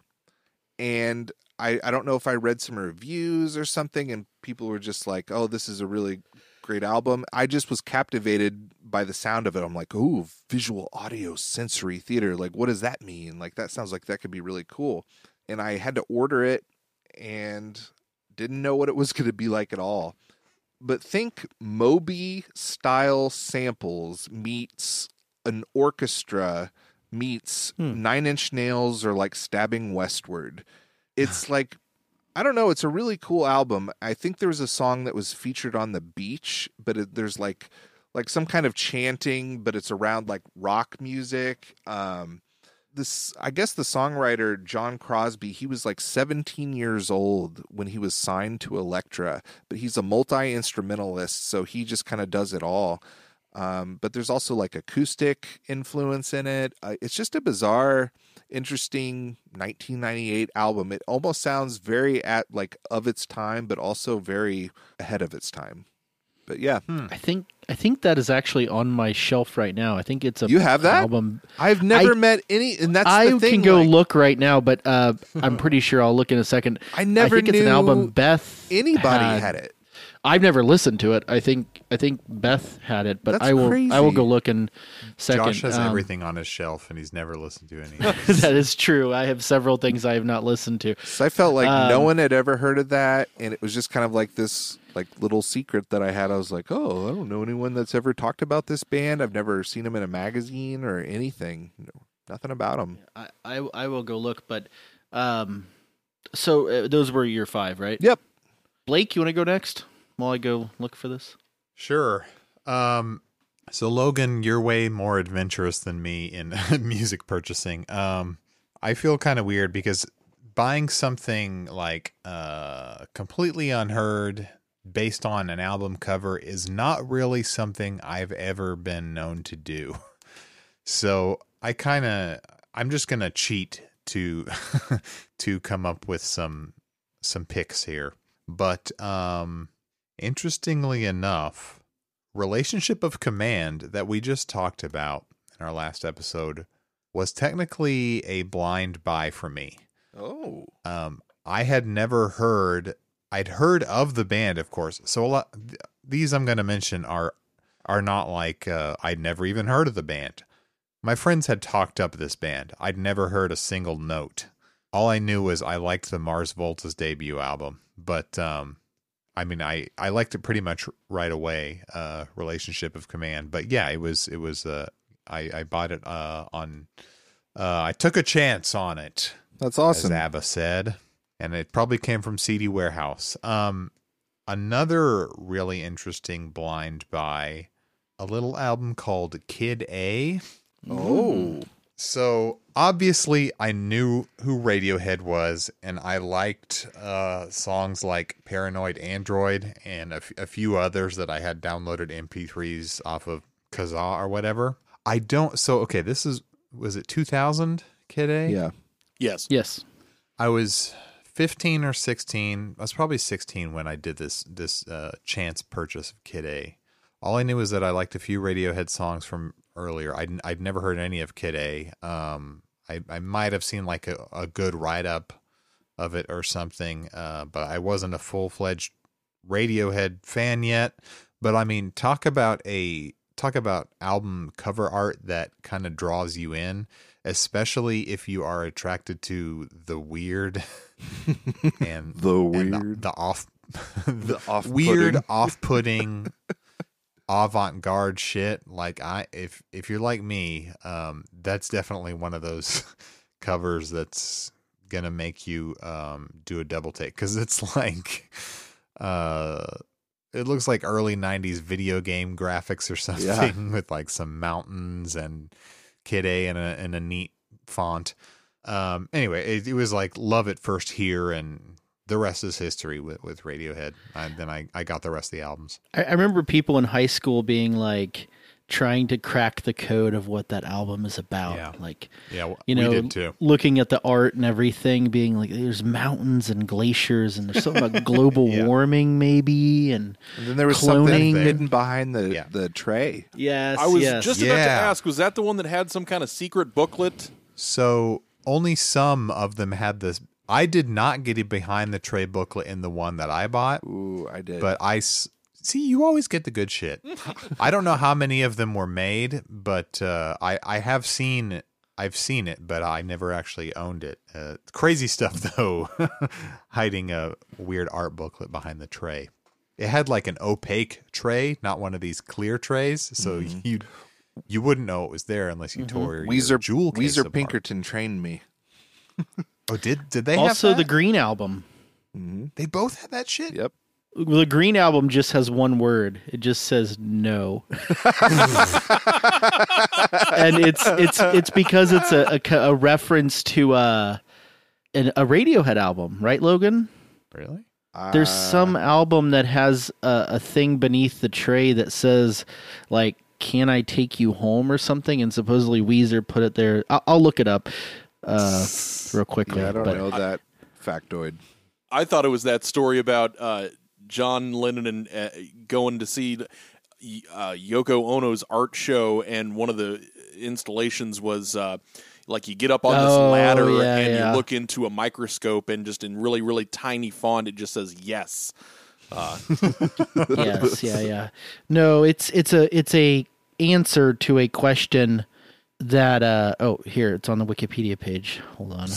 And I, I don't know if I read some reviews or something and people were just like, Oh, this is a really great album. I just was captivated by the sound of it. I'm like, ooh, visual audio sensory theater. Like, what does that mean? Like, that sounds like that could be really cool. And I had to order it and didn't know what it was going to be like at all. But think Moby style samples meets an orchestra meets Hmm. Nine Inch Nails or like Stabbing Westward. It's like I don't know. It's a really cool album. I think there was a song that was featured on the beach, but it, there's like like some kind of chanting, but it's around like rock music. Um, this I guess the songwriter John Crosby, he was like 17 years old when he was signed to Elektra, but he's a multi instrumentalist, so he just kind of does it all. Um, but there's also like acoustic influence in it. Uh, it's just a bizarre, interesting 1998 album. It almost sounds very at like of its time, but also very ahead of its time. But yeah, I think I think that is actually on my shelf right now. I think it's a You have that? album. I've never I- met any, and that's I the thing. can go like, look right now, but uh, I'm pretty sure I'll look in a second. I never I think it's an knew album Beth anybody had. had it. I've never listened to it. I think I think Beth had it, but That's I will I will go look in second. Josh has Um, everything on his shelf, and he's never listened to any. of it. that is true. I have several things I have not listened to. So I felt like no Um, one had ever heard of that, and it was just kind of like this like little secret that I had. I was like, oh, I don't know anyone that's ever talked about this band. I've never seen them in a magazine or anything. No, nothing about them. I, I I will go look, but um, so uh, those were your five, right? Yep. Blake, you want to go next while I go look for this? Sure. Um, so Logan, you're way more adventurous than me in music purchasing. Um, I feel kind of weird because buying something like uh completely unheard based on an album cover is not really something I've ever been known to do. So I kind of I'm just going to cheat to to come up with some some picks here. But um interestingly enough, relationship of command that we just talked about in our last episode was technically a blind buy for me. Oh, Um, I had never heard. I'd heard of the band, of course. So a lot these I'm going to mention are are not like uh, I'd never even heard of the band. My friends had talked up this band. I'd never heard a single note. All I knew was I liked the Mars Volta's debut album, but um, I mean, I, I liked it pretty much right away. Uh, Relationship of Command, but yeah, it was it was. Uh, I I bought it uh, on. Uh, I took a chance on it, That's as awesome. ABBA said, and it probably came from CD Warehouse. Um, another really interesting blind buy, a little album called Kid A. Oh, So obviously, I knew who Radiohead was, and I liked uh, songs like "Paranoid Android" and a, f- a few others that I had downloaded MP3s off of Kazaa or whatever. I don't. So okay, this is was it 2000 Kid A? yeah. Yes. Yes. I was 15 or 16. I was probably 16 when I did this this uh, chance purchase of Kid A. All I knew was that I liked a few Radiohead songs from earlier. I'd, I'd never heard any of Kid A. Um, I, I might have seen like a, a good write up of it or something, uh, but I wasn't a full fledged Radiohead fan yet. But I mean, talk about a talk about album cover art that kind of draws you in, especially if you are attracted to the weird and The and weird. the, off the off-putting. weird off-putting avant-garde shit like i if if you're like me um that's definitely one of those covers that's gonna make you um do a double take because it's like uh it looks like early 90s video game graphics or something with like some mountains and kid a in a in a neat font um anyway it, it was like love at first hear and the rest is history with with radiohead and then i i got the rest of the albums I, I remember people in high school being like trying to crack the code of what that album is about. Yeah. Like, yeah w- you know, we did too looking at the art and everything, being like, there's mountains and glaciers, and there's something about global Yeah. warming, maybe, and And then there was Cloning. something hidden behind the Yeah. the tray. yes, I was yes. just about to ask, was that the one that had some kind of secret booklet? So only some of them had this. I did not get it behind the tray booklet in the one that I bought, Ooh, I did. but I see you always get the good shit. I don't know how many of them were made, but uh, I I have seen I've seen it, but I never actually owned it. Uh, crazy stuff though, hiding a weird art booklet behind the tray. It had like an opaque tray, not one of these clear trays, so you you wouldn't know it was there unless you tore your Weezer jewel case Weezer apart. Pinkerton trained me. Oh, did did they also have the? Green album. They both had that shit. Yep. The Green album just has one word. It just says no. and it's it's it's because it's a, a, a reference to uh an, a Radiohead album, right, Logan? Really? There's Uh, some album that has a, a thing beneath the tray that says like "Can I take you home?" or something, and supposedly Weezer put it there. I'll, I'll look it up uh, real quickly. Yeah, I don't but know that factoid. I thought it was that story about uh, John Lennon and uh, going to see uh, Yoko Ono's art show, and one of the installations was uh, like you get up on this Oh, ladder yeah, and yeah. you look into a microscope, and just in really really tiny font, it just says yes. Yes, yeah, yeah. No, it's it's a it's a answer to a question that uh oh here it's on the Wikipedia page. Hold on.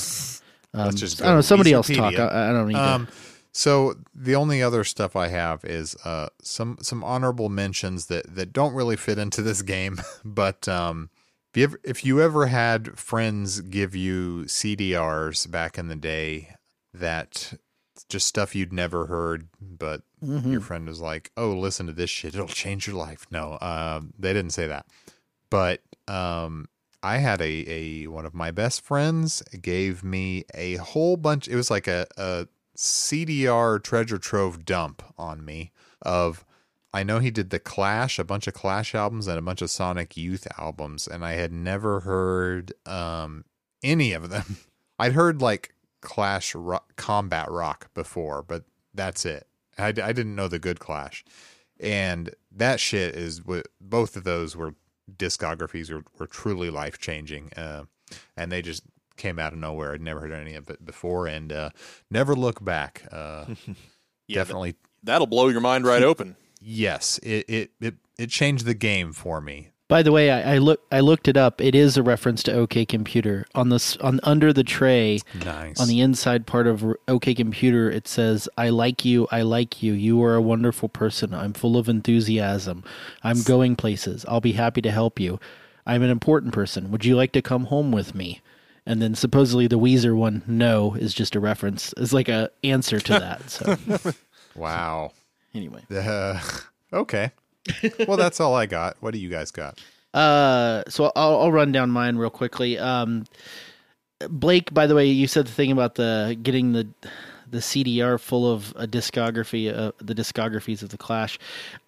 Um, Let's just I don't know. to Somebody else talk. I, I don't need Um, so the only other stuff I have is uh some some honorable mentions that that don't really fit into this game, but um. If you, ever, if you ever had friends give you CDRs back in the day that just stuff you'd never heard, but to. your friend was like, "Oh, listen to this shit; it'll change your life." No, um, they didn't say that. But um, I had a a one of my best friends gave me a whole bunch. It was like a a CDR treasure trove dump on me of. I know he did the Clash, a bunch of Clash albums, and a bunch of Sonic Youth albums, and I had never heard um, any of them. I'd heard like Clash rock, Combat Rock before, but that's it. I, I didn't know the good Clash, and that shit is what both of those were discographies were, were truly life changing, uh, and they just came out of nowhere. I'd never heard any of it before, and uh, never look back. Uh, Yeah, definitely, That'll blow your mind right open. yes. It, it it it changed the game for me. By the way, I, I look I looked it up. It is a reference to OK Computer on this on under the tray. Nice. On the inside part of OK Computer, it says, I like you, I like you. You are a wonderful person. I'm full of enthusiasm. I'm going places. I'll be happy to help you. I'm an important person. Would you like to come home with me? And then supposedly the Weezer one, no, is just a reference. It's like a answer to that. So wow. anyway. Uh, okay. well, that's all I got. What do you guys got? Uh, so I'll, I'll run down mine real quickly. Um, Blake, by the way, you said the thing about the getting the the CDR full of a discography, uh, the discographies of the Clash.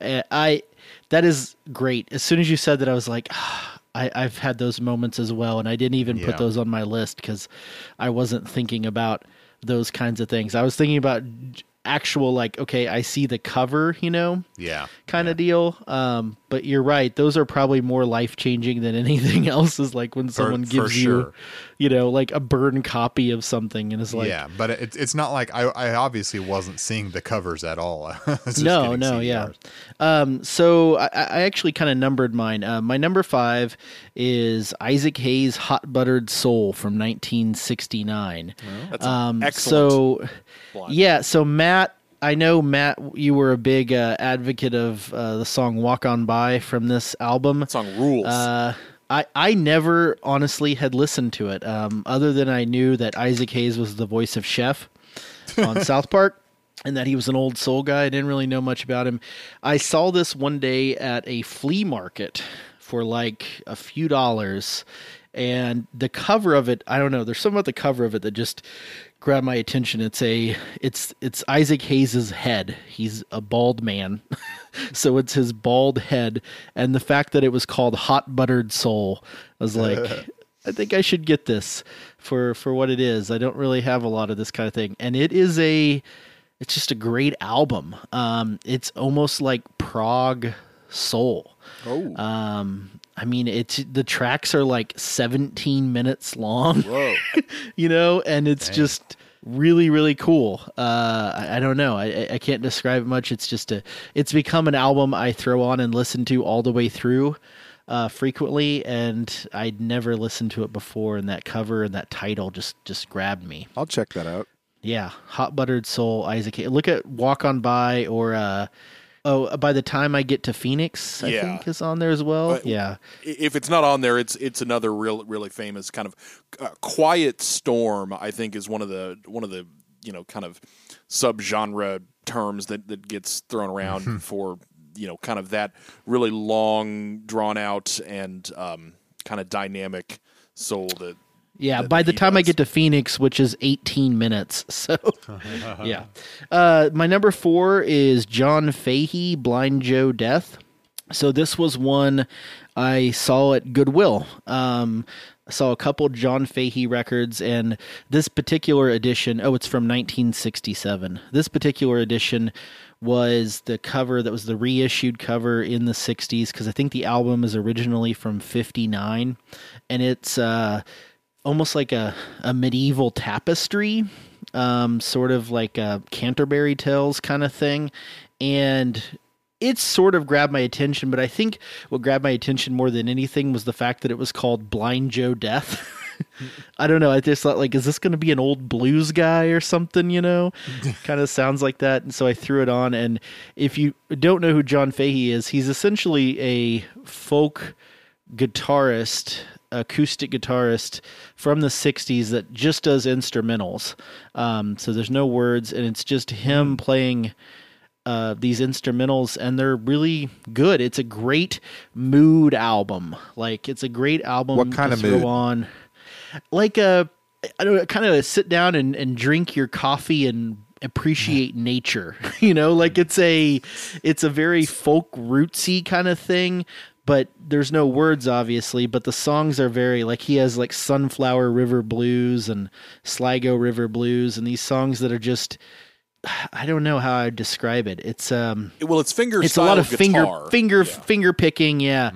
Uh, I that is great. As soon as you said that, I was like. Ah, I, I've had those moments as well, and I didn't even Yeah. put those on my list because I wasn't thinking about those kinds of things. I was thinking about actual, like, okay, I see the cover, you know, Yeah. kind of deal. Um, but you're right; those are probably more life changing than anything else. Is like when someone for gives you, sure. you know, like a burned copy of something, and it's like, yeah, but it, it's not like I, I obviously wasn't seeing the covers at all. No, no, yeah. Um, so I, I actually kind of numbered mine. Uh, my number five is Isaac Hayes' "Hot Buttered Soul" from 1969. That's Um, excellent. So, yeah. So Matt, I know Matt, you were a big uh, advocate of uh, the song "Walk On By" from this album. That song rules. Uh, I I never honestly had listened to it, um, other than I knew that Isaac Hayes was the voice of Chef on South Park, and that he was an old soul guy. I didn't really know much about him. I saw this one day at a flea market for like a few dollars, and the cover of it, I don't know. There's something about the cover of it that just grabbed my attention. It's a it's it's Isaac Hayes's head. He's a bald man. so it's his bald head and the fact that it was called Hot Buttered Soul. I was like I think I should get this for for what it is. I don't really have a lot of this kind of thing. And it is a it's just a great album. Um it's almost like prog soul. oh, Um I mean it's the tracks are like 17 minutes long whoa. you know, and it's just really really cool. Uh, I, I don't know, I, I- I can't describe it much. It's just a, it's become an album I throw on and listen to all the way through. Uh, frequently, and I'd never listened to it before, and that cover and that title just just grabbed me. I'll check that out. Yeah, hot buttered soul, Isaac. Hay- Look at Walk on By or uh, oh, by the time I get to Phoenix, I Yeah. think is on there as well. Uh, yeah, if it's not on there, it's it's another real really famous kind of uh, quiet storm. I think is one of the one of the you know kind of subgenre terms that that gets thrown around for you know kind of that really long, drawn out, and um, kind of dynamic soul that. Yeah, by the he time I get to Phoenix, which is 18 minutes. So, yeah. Uh, my number four is John Fahey, Blind Joe Death. So, this was one I saw at Goodwill. Um, I saw a couple John Fahey records, and this particular edition, oh, it's from 1967. This particular edition was the cover that was the reissued cover in the 60s because I think the album is originally from 59 and it's uh almost like a, a medieval tapestry, um, sort of like a Canterbury Tales kind of thing. And it sort of grabbed my attention, but I think what grabbed my attention more than anything was the fact that it was called Blind Joe Death. I don't know. I just thought, like, is this going to be an old blues guy or something? You know, kind of sounds like that. And so I threw it on. And if you don't know who John Fahey is, he's essentially a folk guitarist, acoustic guitarist from the 60s that just does instrumentals. Um, so there's no words, and it's just him playing uh, these instrumentals, and they're really good. It's a great mood album. Like, it's a great album What kind to of throw mood? on. Like a, I don't know, kind of sit down and, and drink your coffee and appreciate nature you know like it's a it's a very folk rootsy kind of thing but there's no words obviously but the songs are very like he has like sunflower river blues and sligo river blues and these songs that are just i don't know how i'd describe it it's um Well, it's finger. it's a lot of finger guitar. finger Yeah. finger picking yeah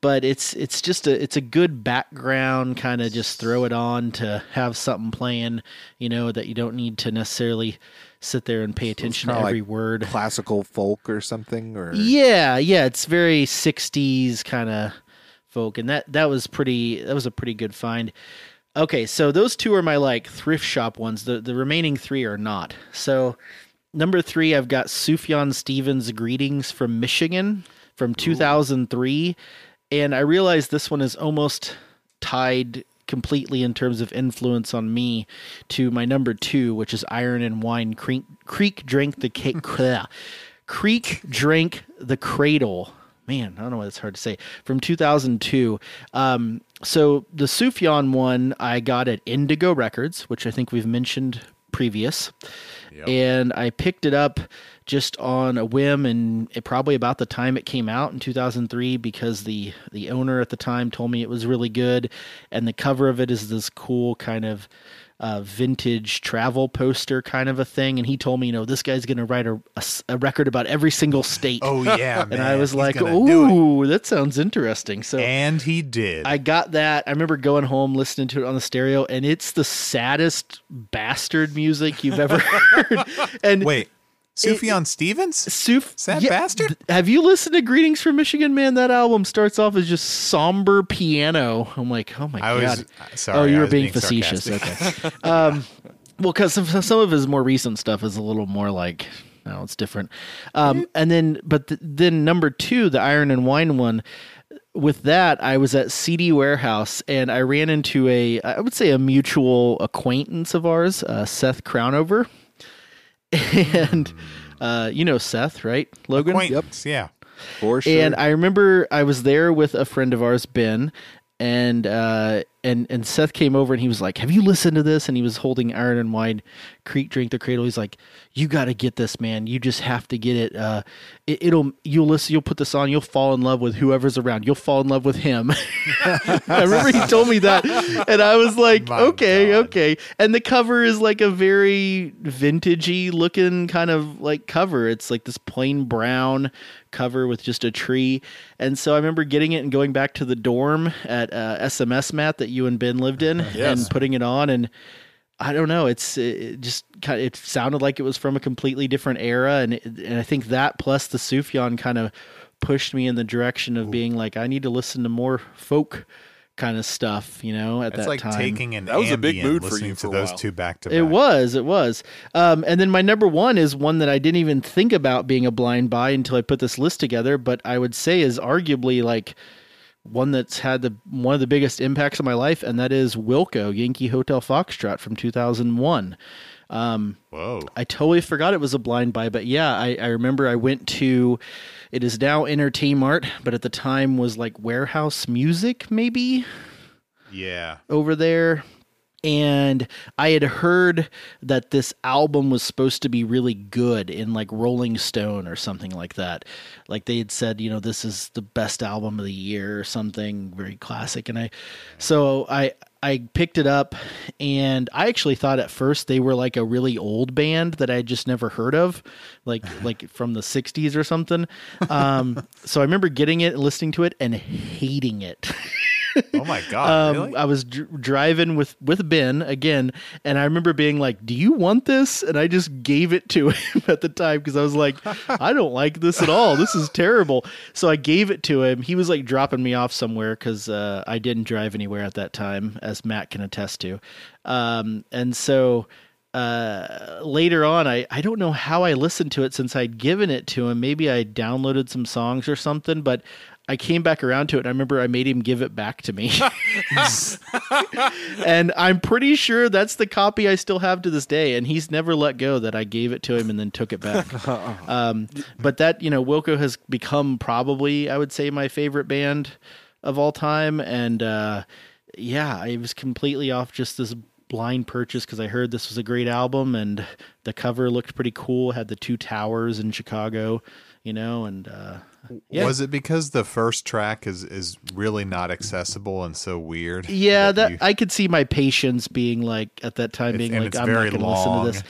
but it's it's just a it's a good background kind of just throw it on to have something playing, you know, that you don't need to necessarily sit there and pay attention to every like word. Classical folk or something, or Yeah, yeah, it's very '60s kind of folk, and that that was pretty. That was a pretty good find. Okay, so those two are my like thrift shop ones. The the remaining three are not. So number three, I've got Sufjan Stevens' "Greetings from Michigan" from 2003, and I realize this one is almost tied completely in terms of influence on me to my number two, which is Iron and Wine. Creek, Creek drank the cake. Creek drank the cradle. Man, I don't know why it's hard to say. From 2002. Um, so the Sufjan one I got at Indigo Records, which I think we've mentioned previous. And I picked it up just on a whim and it probably about the time it came out in 2003 because the the owner at the time told me it was really good and the cover of it is this cool kind of uh, vintage travel poster kind of a thing and he told me you know this guy's going to write a record about every single state Oh yeah, man. and I was He's like, gonna do it. "Ooh, that sounds interesting." So And he did. I got that. I remember going home listening to it on the stereo, and it's the saddest bastard music you've ever heard. And Wait, Sufjan Stevens? Suf- Sad bastard? Have you listened to "Greetings from Michigan"? Man, that album starts off as just somber piano. I'm like, oh my I god. was sorry. oh, you were was being, facetious. sarcastic. Okay. um, well, because some, some of his more recent stuff is a little more like, no, it's different. Um, and then, but th- then number two, the Iron and Wine one. With that, I was at CD Warehouse and I ran into a, I would say, a mutual acquaintance of ours, uh, Seth Crownover, and uh, you know Seth, right, Logan? Yep. yeah. for sure. And I remember I was there with a friend of ours, Ben, and uh, and and Seth came over and he was like, "Have you listened to this?" And he was holding Iron and Wine, Creek Drink the Cradle. He's like, "You got to get this, man. You just have to get it. Uh, it it'll you'll listen. You'll put this on. You'll fall in love with whoever's around. You'll fall in love with him." I remember he told me that, and I was like, My "Okay, God. okay." And the cover is like a very vintagey looking kind of like cover. It's like this plain brown cover with just a tree. And so I remember getting it and going back to the dorm at uh, SMS Matt that you and Ben lived in Yes. and putting it on and I don't know. It's it just kind of, it sounded like it was from a completely different era, and it, and I think that plus the Sufjan kind of pushed me in the direction of being like I need to listen to more folk kind of stuff, you know. At It's that like time, taking an That was a big Ambien, mood for listening you to for those while. two back to back. It was, it was. Um, and then my number one is one that I didn't even think about being a blind buy until I put this list together, but I would say is arguably like one that's had the one of the biggest impacts on my life, and that is Wilco Yankee Hotel Foxtrot from 2001. Um, Whoa. I totally forgot it was a blind buy, but yeah, I, I remember I went to. It is now Entertainmart, but at the time was like Warehouse Music, maybe Yeah. over there and I had heard that this album was supposed to be really good in like Rolling Stone or something like that. Like they had said, you know, this is the best album of the year or something very classic and I so I I picked it up and I actually thought at first they were like a really old band that I had just never heard of, like like from the 60s or something. Um so I remember getting it listening to it and hating it. Oh my god. Um, really? I was dr- driving with with Ben again, and I remember being like, "Do you want this?" And I just gave it to him at the time because I was like, "I don't like this at all. This is terrible." So I gave it to him. He was like dropping me off somewhere because uh, I didn't drive anywhere at that time, as Matt can attest to. Um, and so uh, later on, I, I don't know how I listened to it since I'd given it to him. Maybe I downloaded some songs or something, but I came back around to it. And I remember I made him give it back to me. and I'm pretty sure that's the copy I still have to this day. And he's never let go that I gave it to him and then took it back. um, but that, you know, Wilco has become probably, I would say, my favorite band of all time. And uh, yeah, I was completely off just this blind purchase because I heard this was a great album and the cover looked pretty cool. It had the two towers in Chicago, you know, and uh, yeah. Was it because the first track is is really not accessible and so weird? Yeah, that you- I could see my patience being like at that time being like I'm very not going to listen to this.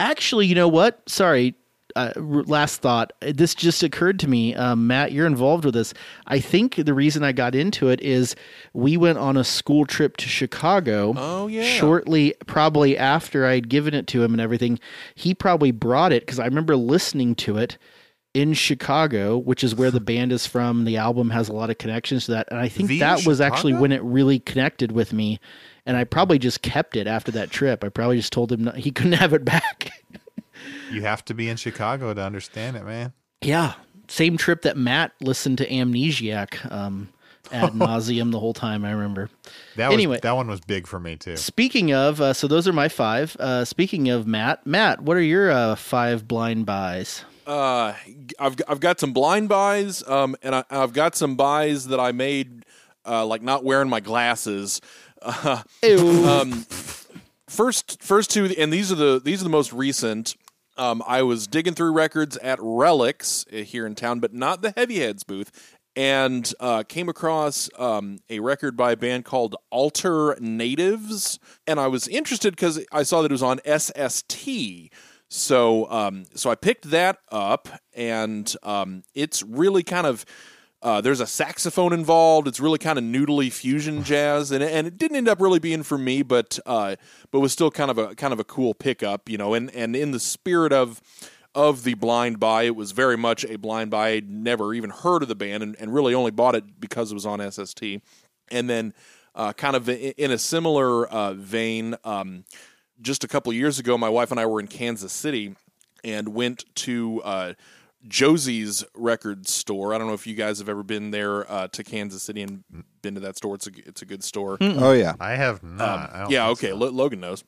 Actually, you know what? Sorry, uh, last thought. This just occurred to me, um, Matt. You're involved with this. I think the reason I got into it is we went on a school trip to Chicago. Oh, yeah. Shortly, probably after I'd given it to him and everything, he probably brought it because I remember listening to it in Chicago, which is where the band is from. The album has a lot of connections to that, and I think Via that was actually when it really connected with me. And I probably just kept it after that trip. I probably just told him no, he couldn't have it back. You have to be in Chicago to understand it, man. Yeah, same trip that Matt listened to Amnesiac um, ad nauseum the whole time. I remember. That Anyway. was that one was big for me too. Speaking of, uh, so those are my five. Uh, speaking of Matt, Matt, what are your uh, five blind buys? Uh, I've I've got some blind buys, um, and I, I've got some buys that I made, uh, like not wearing my glasses. Uh, um, first, first two, and these are the these are the most recent. Um, I was digging through records at Relics uh, here in town, but not the Heavy Heads booth, and uh, came across um, a record by a band called Alter Natives, and I was interested because I saw that it was on SST. So, um, so I picked that up, and um, it's really kind of uh, there's a saxophone involved. It's really kind of noodly fusion jazz, and and it didn't end up really being for me, but uh, but was still kind of a kind of a cool pickup, you know. And and in the spirit of of the blind buy, it was very much a blind buy. I'd never even heard of the band, and, and really only bought it because it was on SST. And then, uh, kind of in in a similar uh, vein, um, just a couple of years ago, my wife and I were in Kansas City and went to uh, Josie's record store. I don't know if you guys have ever been there uh, to Kansas City and been to that store. It's a it's a good store. Oh yeah. I have not. Um, I yeah, okay. so. Lo- Logan knows.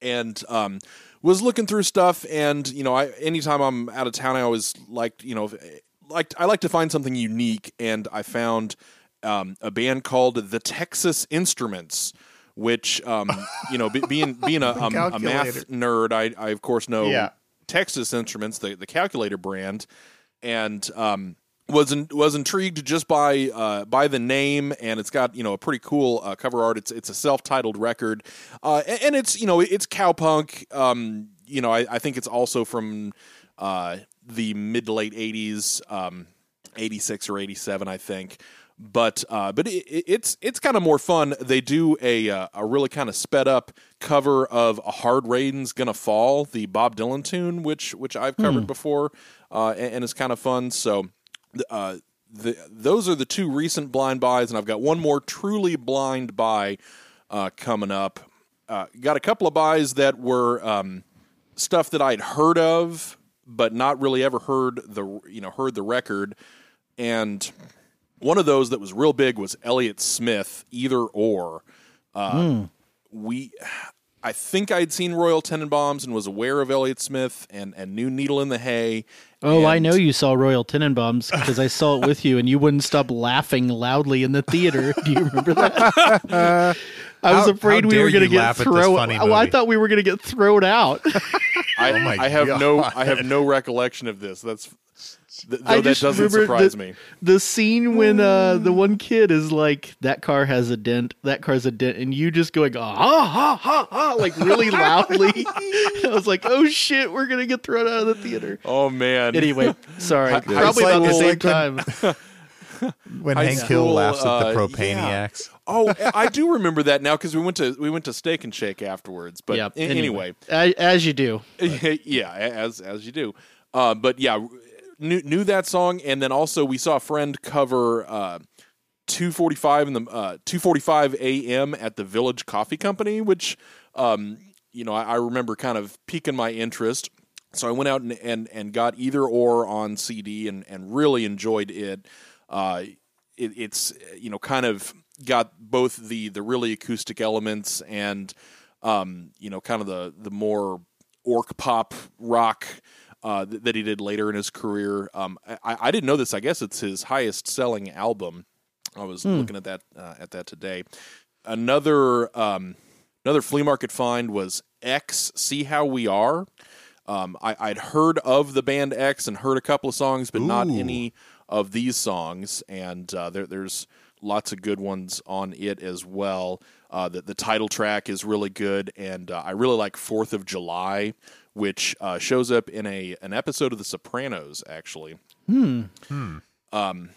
And um, was looking through stuff, and you know, I anytime I'm out of town, I always like you know, like I like to find something unique, and I found um, a band called the Texas Instruments. Which um, you know, be, being being a, um, a math nerd, I, I of course know Yeah. Texas Instruments, the the calculator brand, and um, was in, was intrigued just by uh, by the name, and it's got you know a pretty cool uh, cover art. It's it's a self titled record, uh, and, and it's you know it's cowpunk. Um, you know, I, I think it's also from uh, the mid to late '80s, um, '86 or '87, I think. But uh, but it, it- it's it's kind of more fun. They do a uh, a really kind of sped up cover of "A Hard Rain's Gonna Fall," the Bob Dylan tune, which which I've covered before, uh, and, and it's kind of fun. So uh, the, those are the two recent blind buys, and I've got one more truly blind buy uh, coming up. Uh, got a couple of buys that were um, stuff that I'd heard of, but not really ever heard the you know heard the record, and one of those that was real big was Elliott Smith, either or. Uh, We, I think I'd seen Royal Tenenbaums and was aware of Elliott Smith and and knew Needle in the Hay. Oh, I know you saw Royal Tenenbaums because I saw it with you, and you wouldn't stop laughing loudly in the theater. Do you remember that? I was How- afraid how we were going to get laugh at this thrown. funny Oh, I thought we were going to get thrown out. I, Oh my I have no I have no recollection of this. That's th- though I that just doesn't remember surprise the, me. The scene when uh, the one kid is like, "That car has a dent. That car's a dent," and you just going, "Ah ha ha ha!" like really loudly. I was like, "Oh shit, we're gonna get thrown out of the theater." Oh man. Anyway, sorry. High Probably school, about the same like time. when High Hank Hill laughs at uh, the propaniacs. Oh, I do remember that now because we went to we went to Steak and Shake afterwards. But yeah. a- anyway, A- as you do. yeah, as as you do. Uh, but yeah, knew knew that song, and then also we saw a friend cover uh, two forty five in the uh, two forty five a.m. at the Village Coffee Company, which um, you know I, I remember kind of piquing my interest. So I went out and, and, and got either or on CD and, and really enjoyed it. Uh, it. It's you know kind of got both the the really acoustic elements and um, you know kind of the the more orch pop rock uh, th- that he did later in his career. Um, I, I didn't know this. I guess it's his highest selling album. I was looking at that uh, at that today. Another um, another flea market find was X. See how we are. Um, I, I'd heard of the band X and heard a couple of songs, but not any of these songs. And uh, there, there's lots of good ones on it as well. Uh, the, the title track is really good, and uh, I really like Fourth of July, which uh, shows up in a an episode of The Sopranos, actually. Hmm. Um,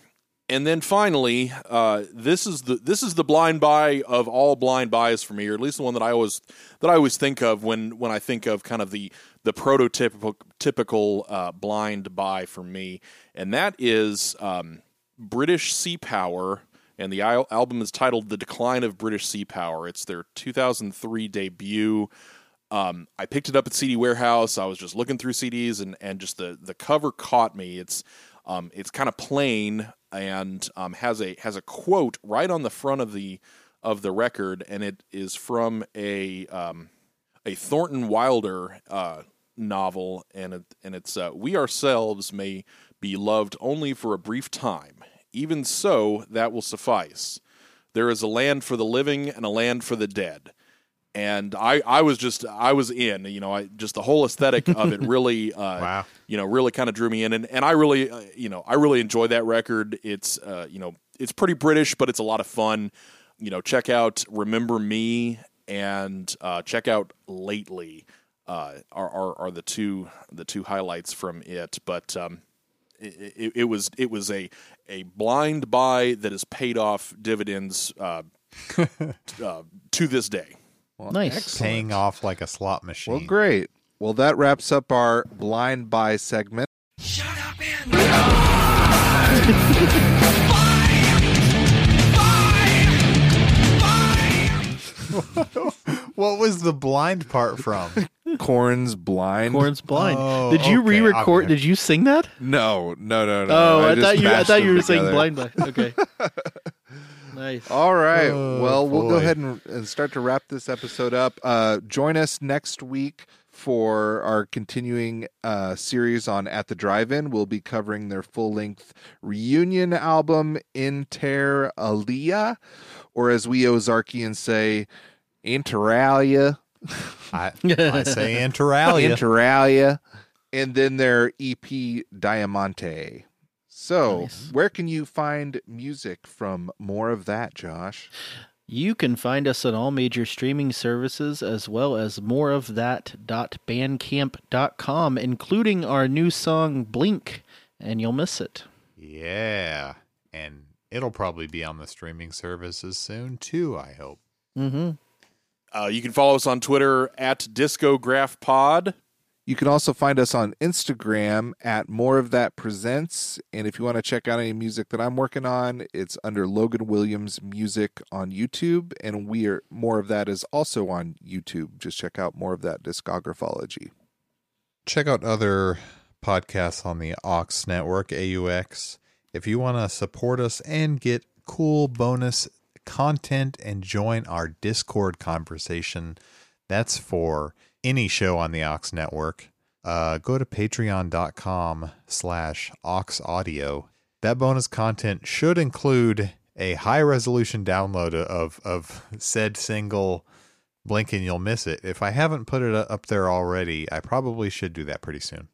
and then finally, uh, this is the this is the blind buy of all blind buys for me, or at least the one that I always that I always think of when when I think of kind of the the prototypical typical uh, blind buy for me, and that is um, British Sea Power, and the al- album is titled "The Decline of British Sea Power." It's their 2003 debut. Um, I picked it up at CD Warehouse. I was just looking through CDs, and and just the the cover caught me. It's um, it's kind of plain and um, has a has a quote right on the front of the of the record, and it is from a um, a Thornton Wilder uh, novel, and it, and it's uh, we ourselves may be loved only for a brief time. Even so, that will suffice. There is a land for the living and a land for the dead. And I, I was just I was in you know I just the whole aesthetic of it really uh, Wow. you know really kind of drew me in and, and I really uh, you know I really enjoy that record it's uh, you know it's pretty British but it's a lot of fun you know check out Remember Me and uh, check out Lately uh, are, are are the two the two highlights from it but um, it, it, it was it was a a blind buy that has paid off dividends uh, uh, to this day. Well, Nice. excellent. Paying off like a slot machine. Well, great. Well, that wraps up our blind buy segment. What was the blind part from? Korn's blind. Korn's blind. Oh, did you okay, re-record? okay. Did you sing that? No, no, no, no. oh, I, just thought you. I thought you them were saying blind by. Okay. nice. All right. Oh, well, we'll go ahead and, and start to wrap this episode up. Uh, join us next week for our continuing uh, series on At the Drive-In. We'll be covering their full-length reunion album, Inter Alia, or as we Ozarkians say, Interalia. I, I say Interalia. Interalia, and then their EP Diamante. So, Nice. where can you find music from more of that, Josh? You can find us on all major streaming services as well as more of that.bandcamp.com, including our new song Blink, and you'll miss it. yeah. And it'll probably be on the streaming services soon, too, I hope. Mm-hmm. Uh, you can follow us on Twitter at DiscoGraphPod. You can also find us on Instagram at More of That Presents. And if you want to check out any music that I'm working on, it's under Logan Williams Music on YouTube. And we are More of That is also on YouTube. Just check out More of That Discography. Check out other podcasts on the Aux Network, AUX. If you want to support us and get cool bonus content and join our Discord conversation, that's for any show on the Aux Network. Uh, go to patreon.com slash aux audio. That bonus content should include a high resolution download of, of said single blink and you'll miss it. If I haven't put it up there already, I probably should do that pretty soon.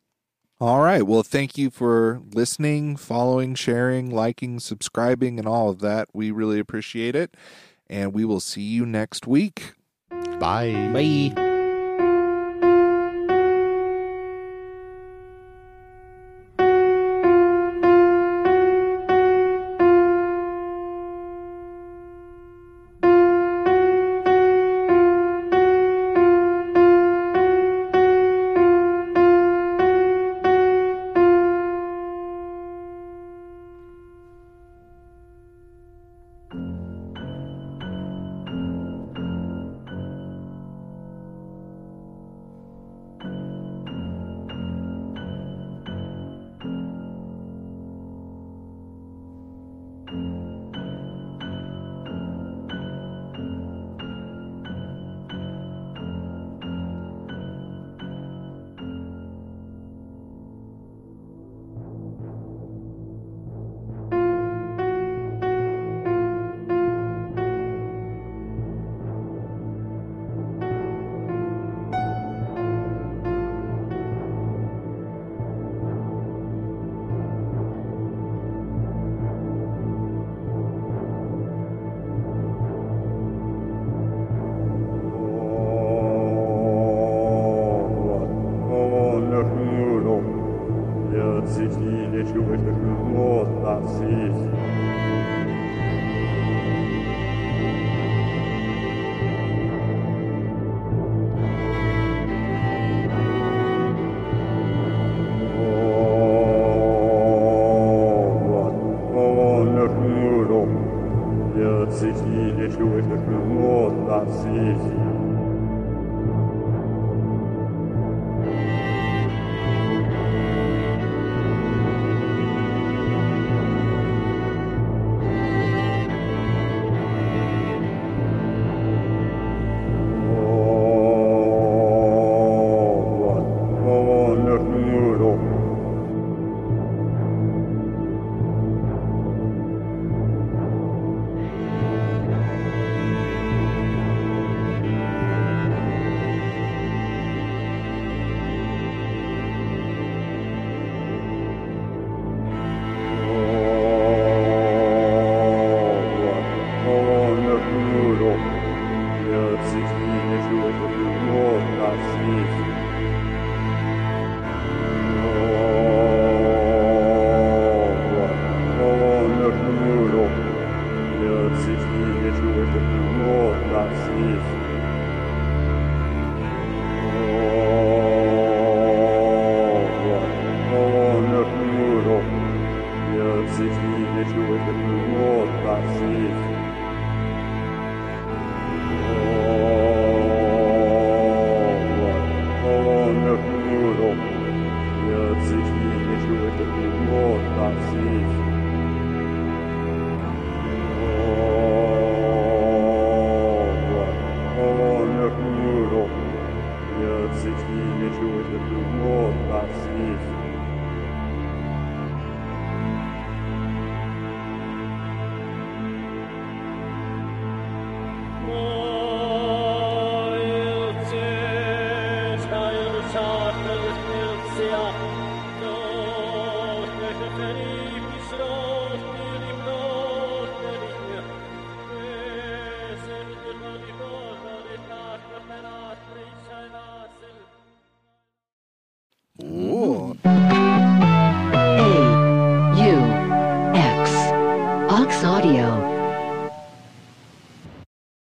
All right. Well, thank you for listening, following, sharing, liking, subscribing, and all of that. We really appreciate it. And we will see you next week. Bye. Bye.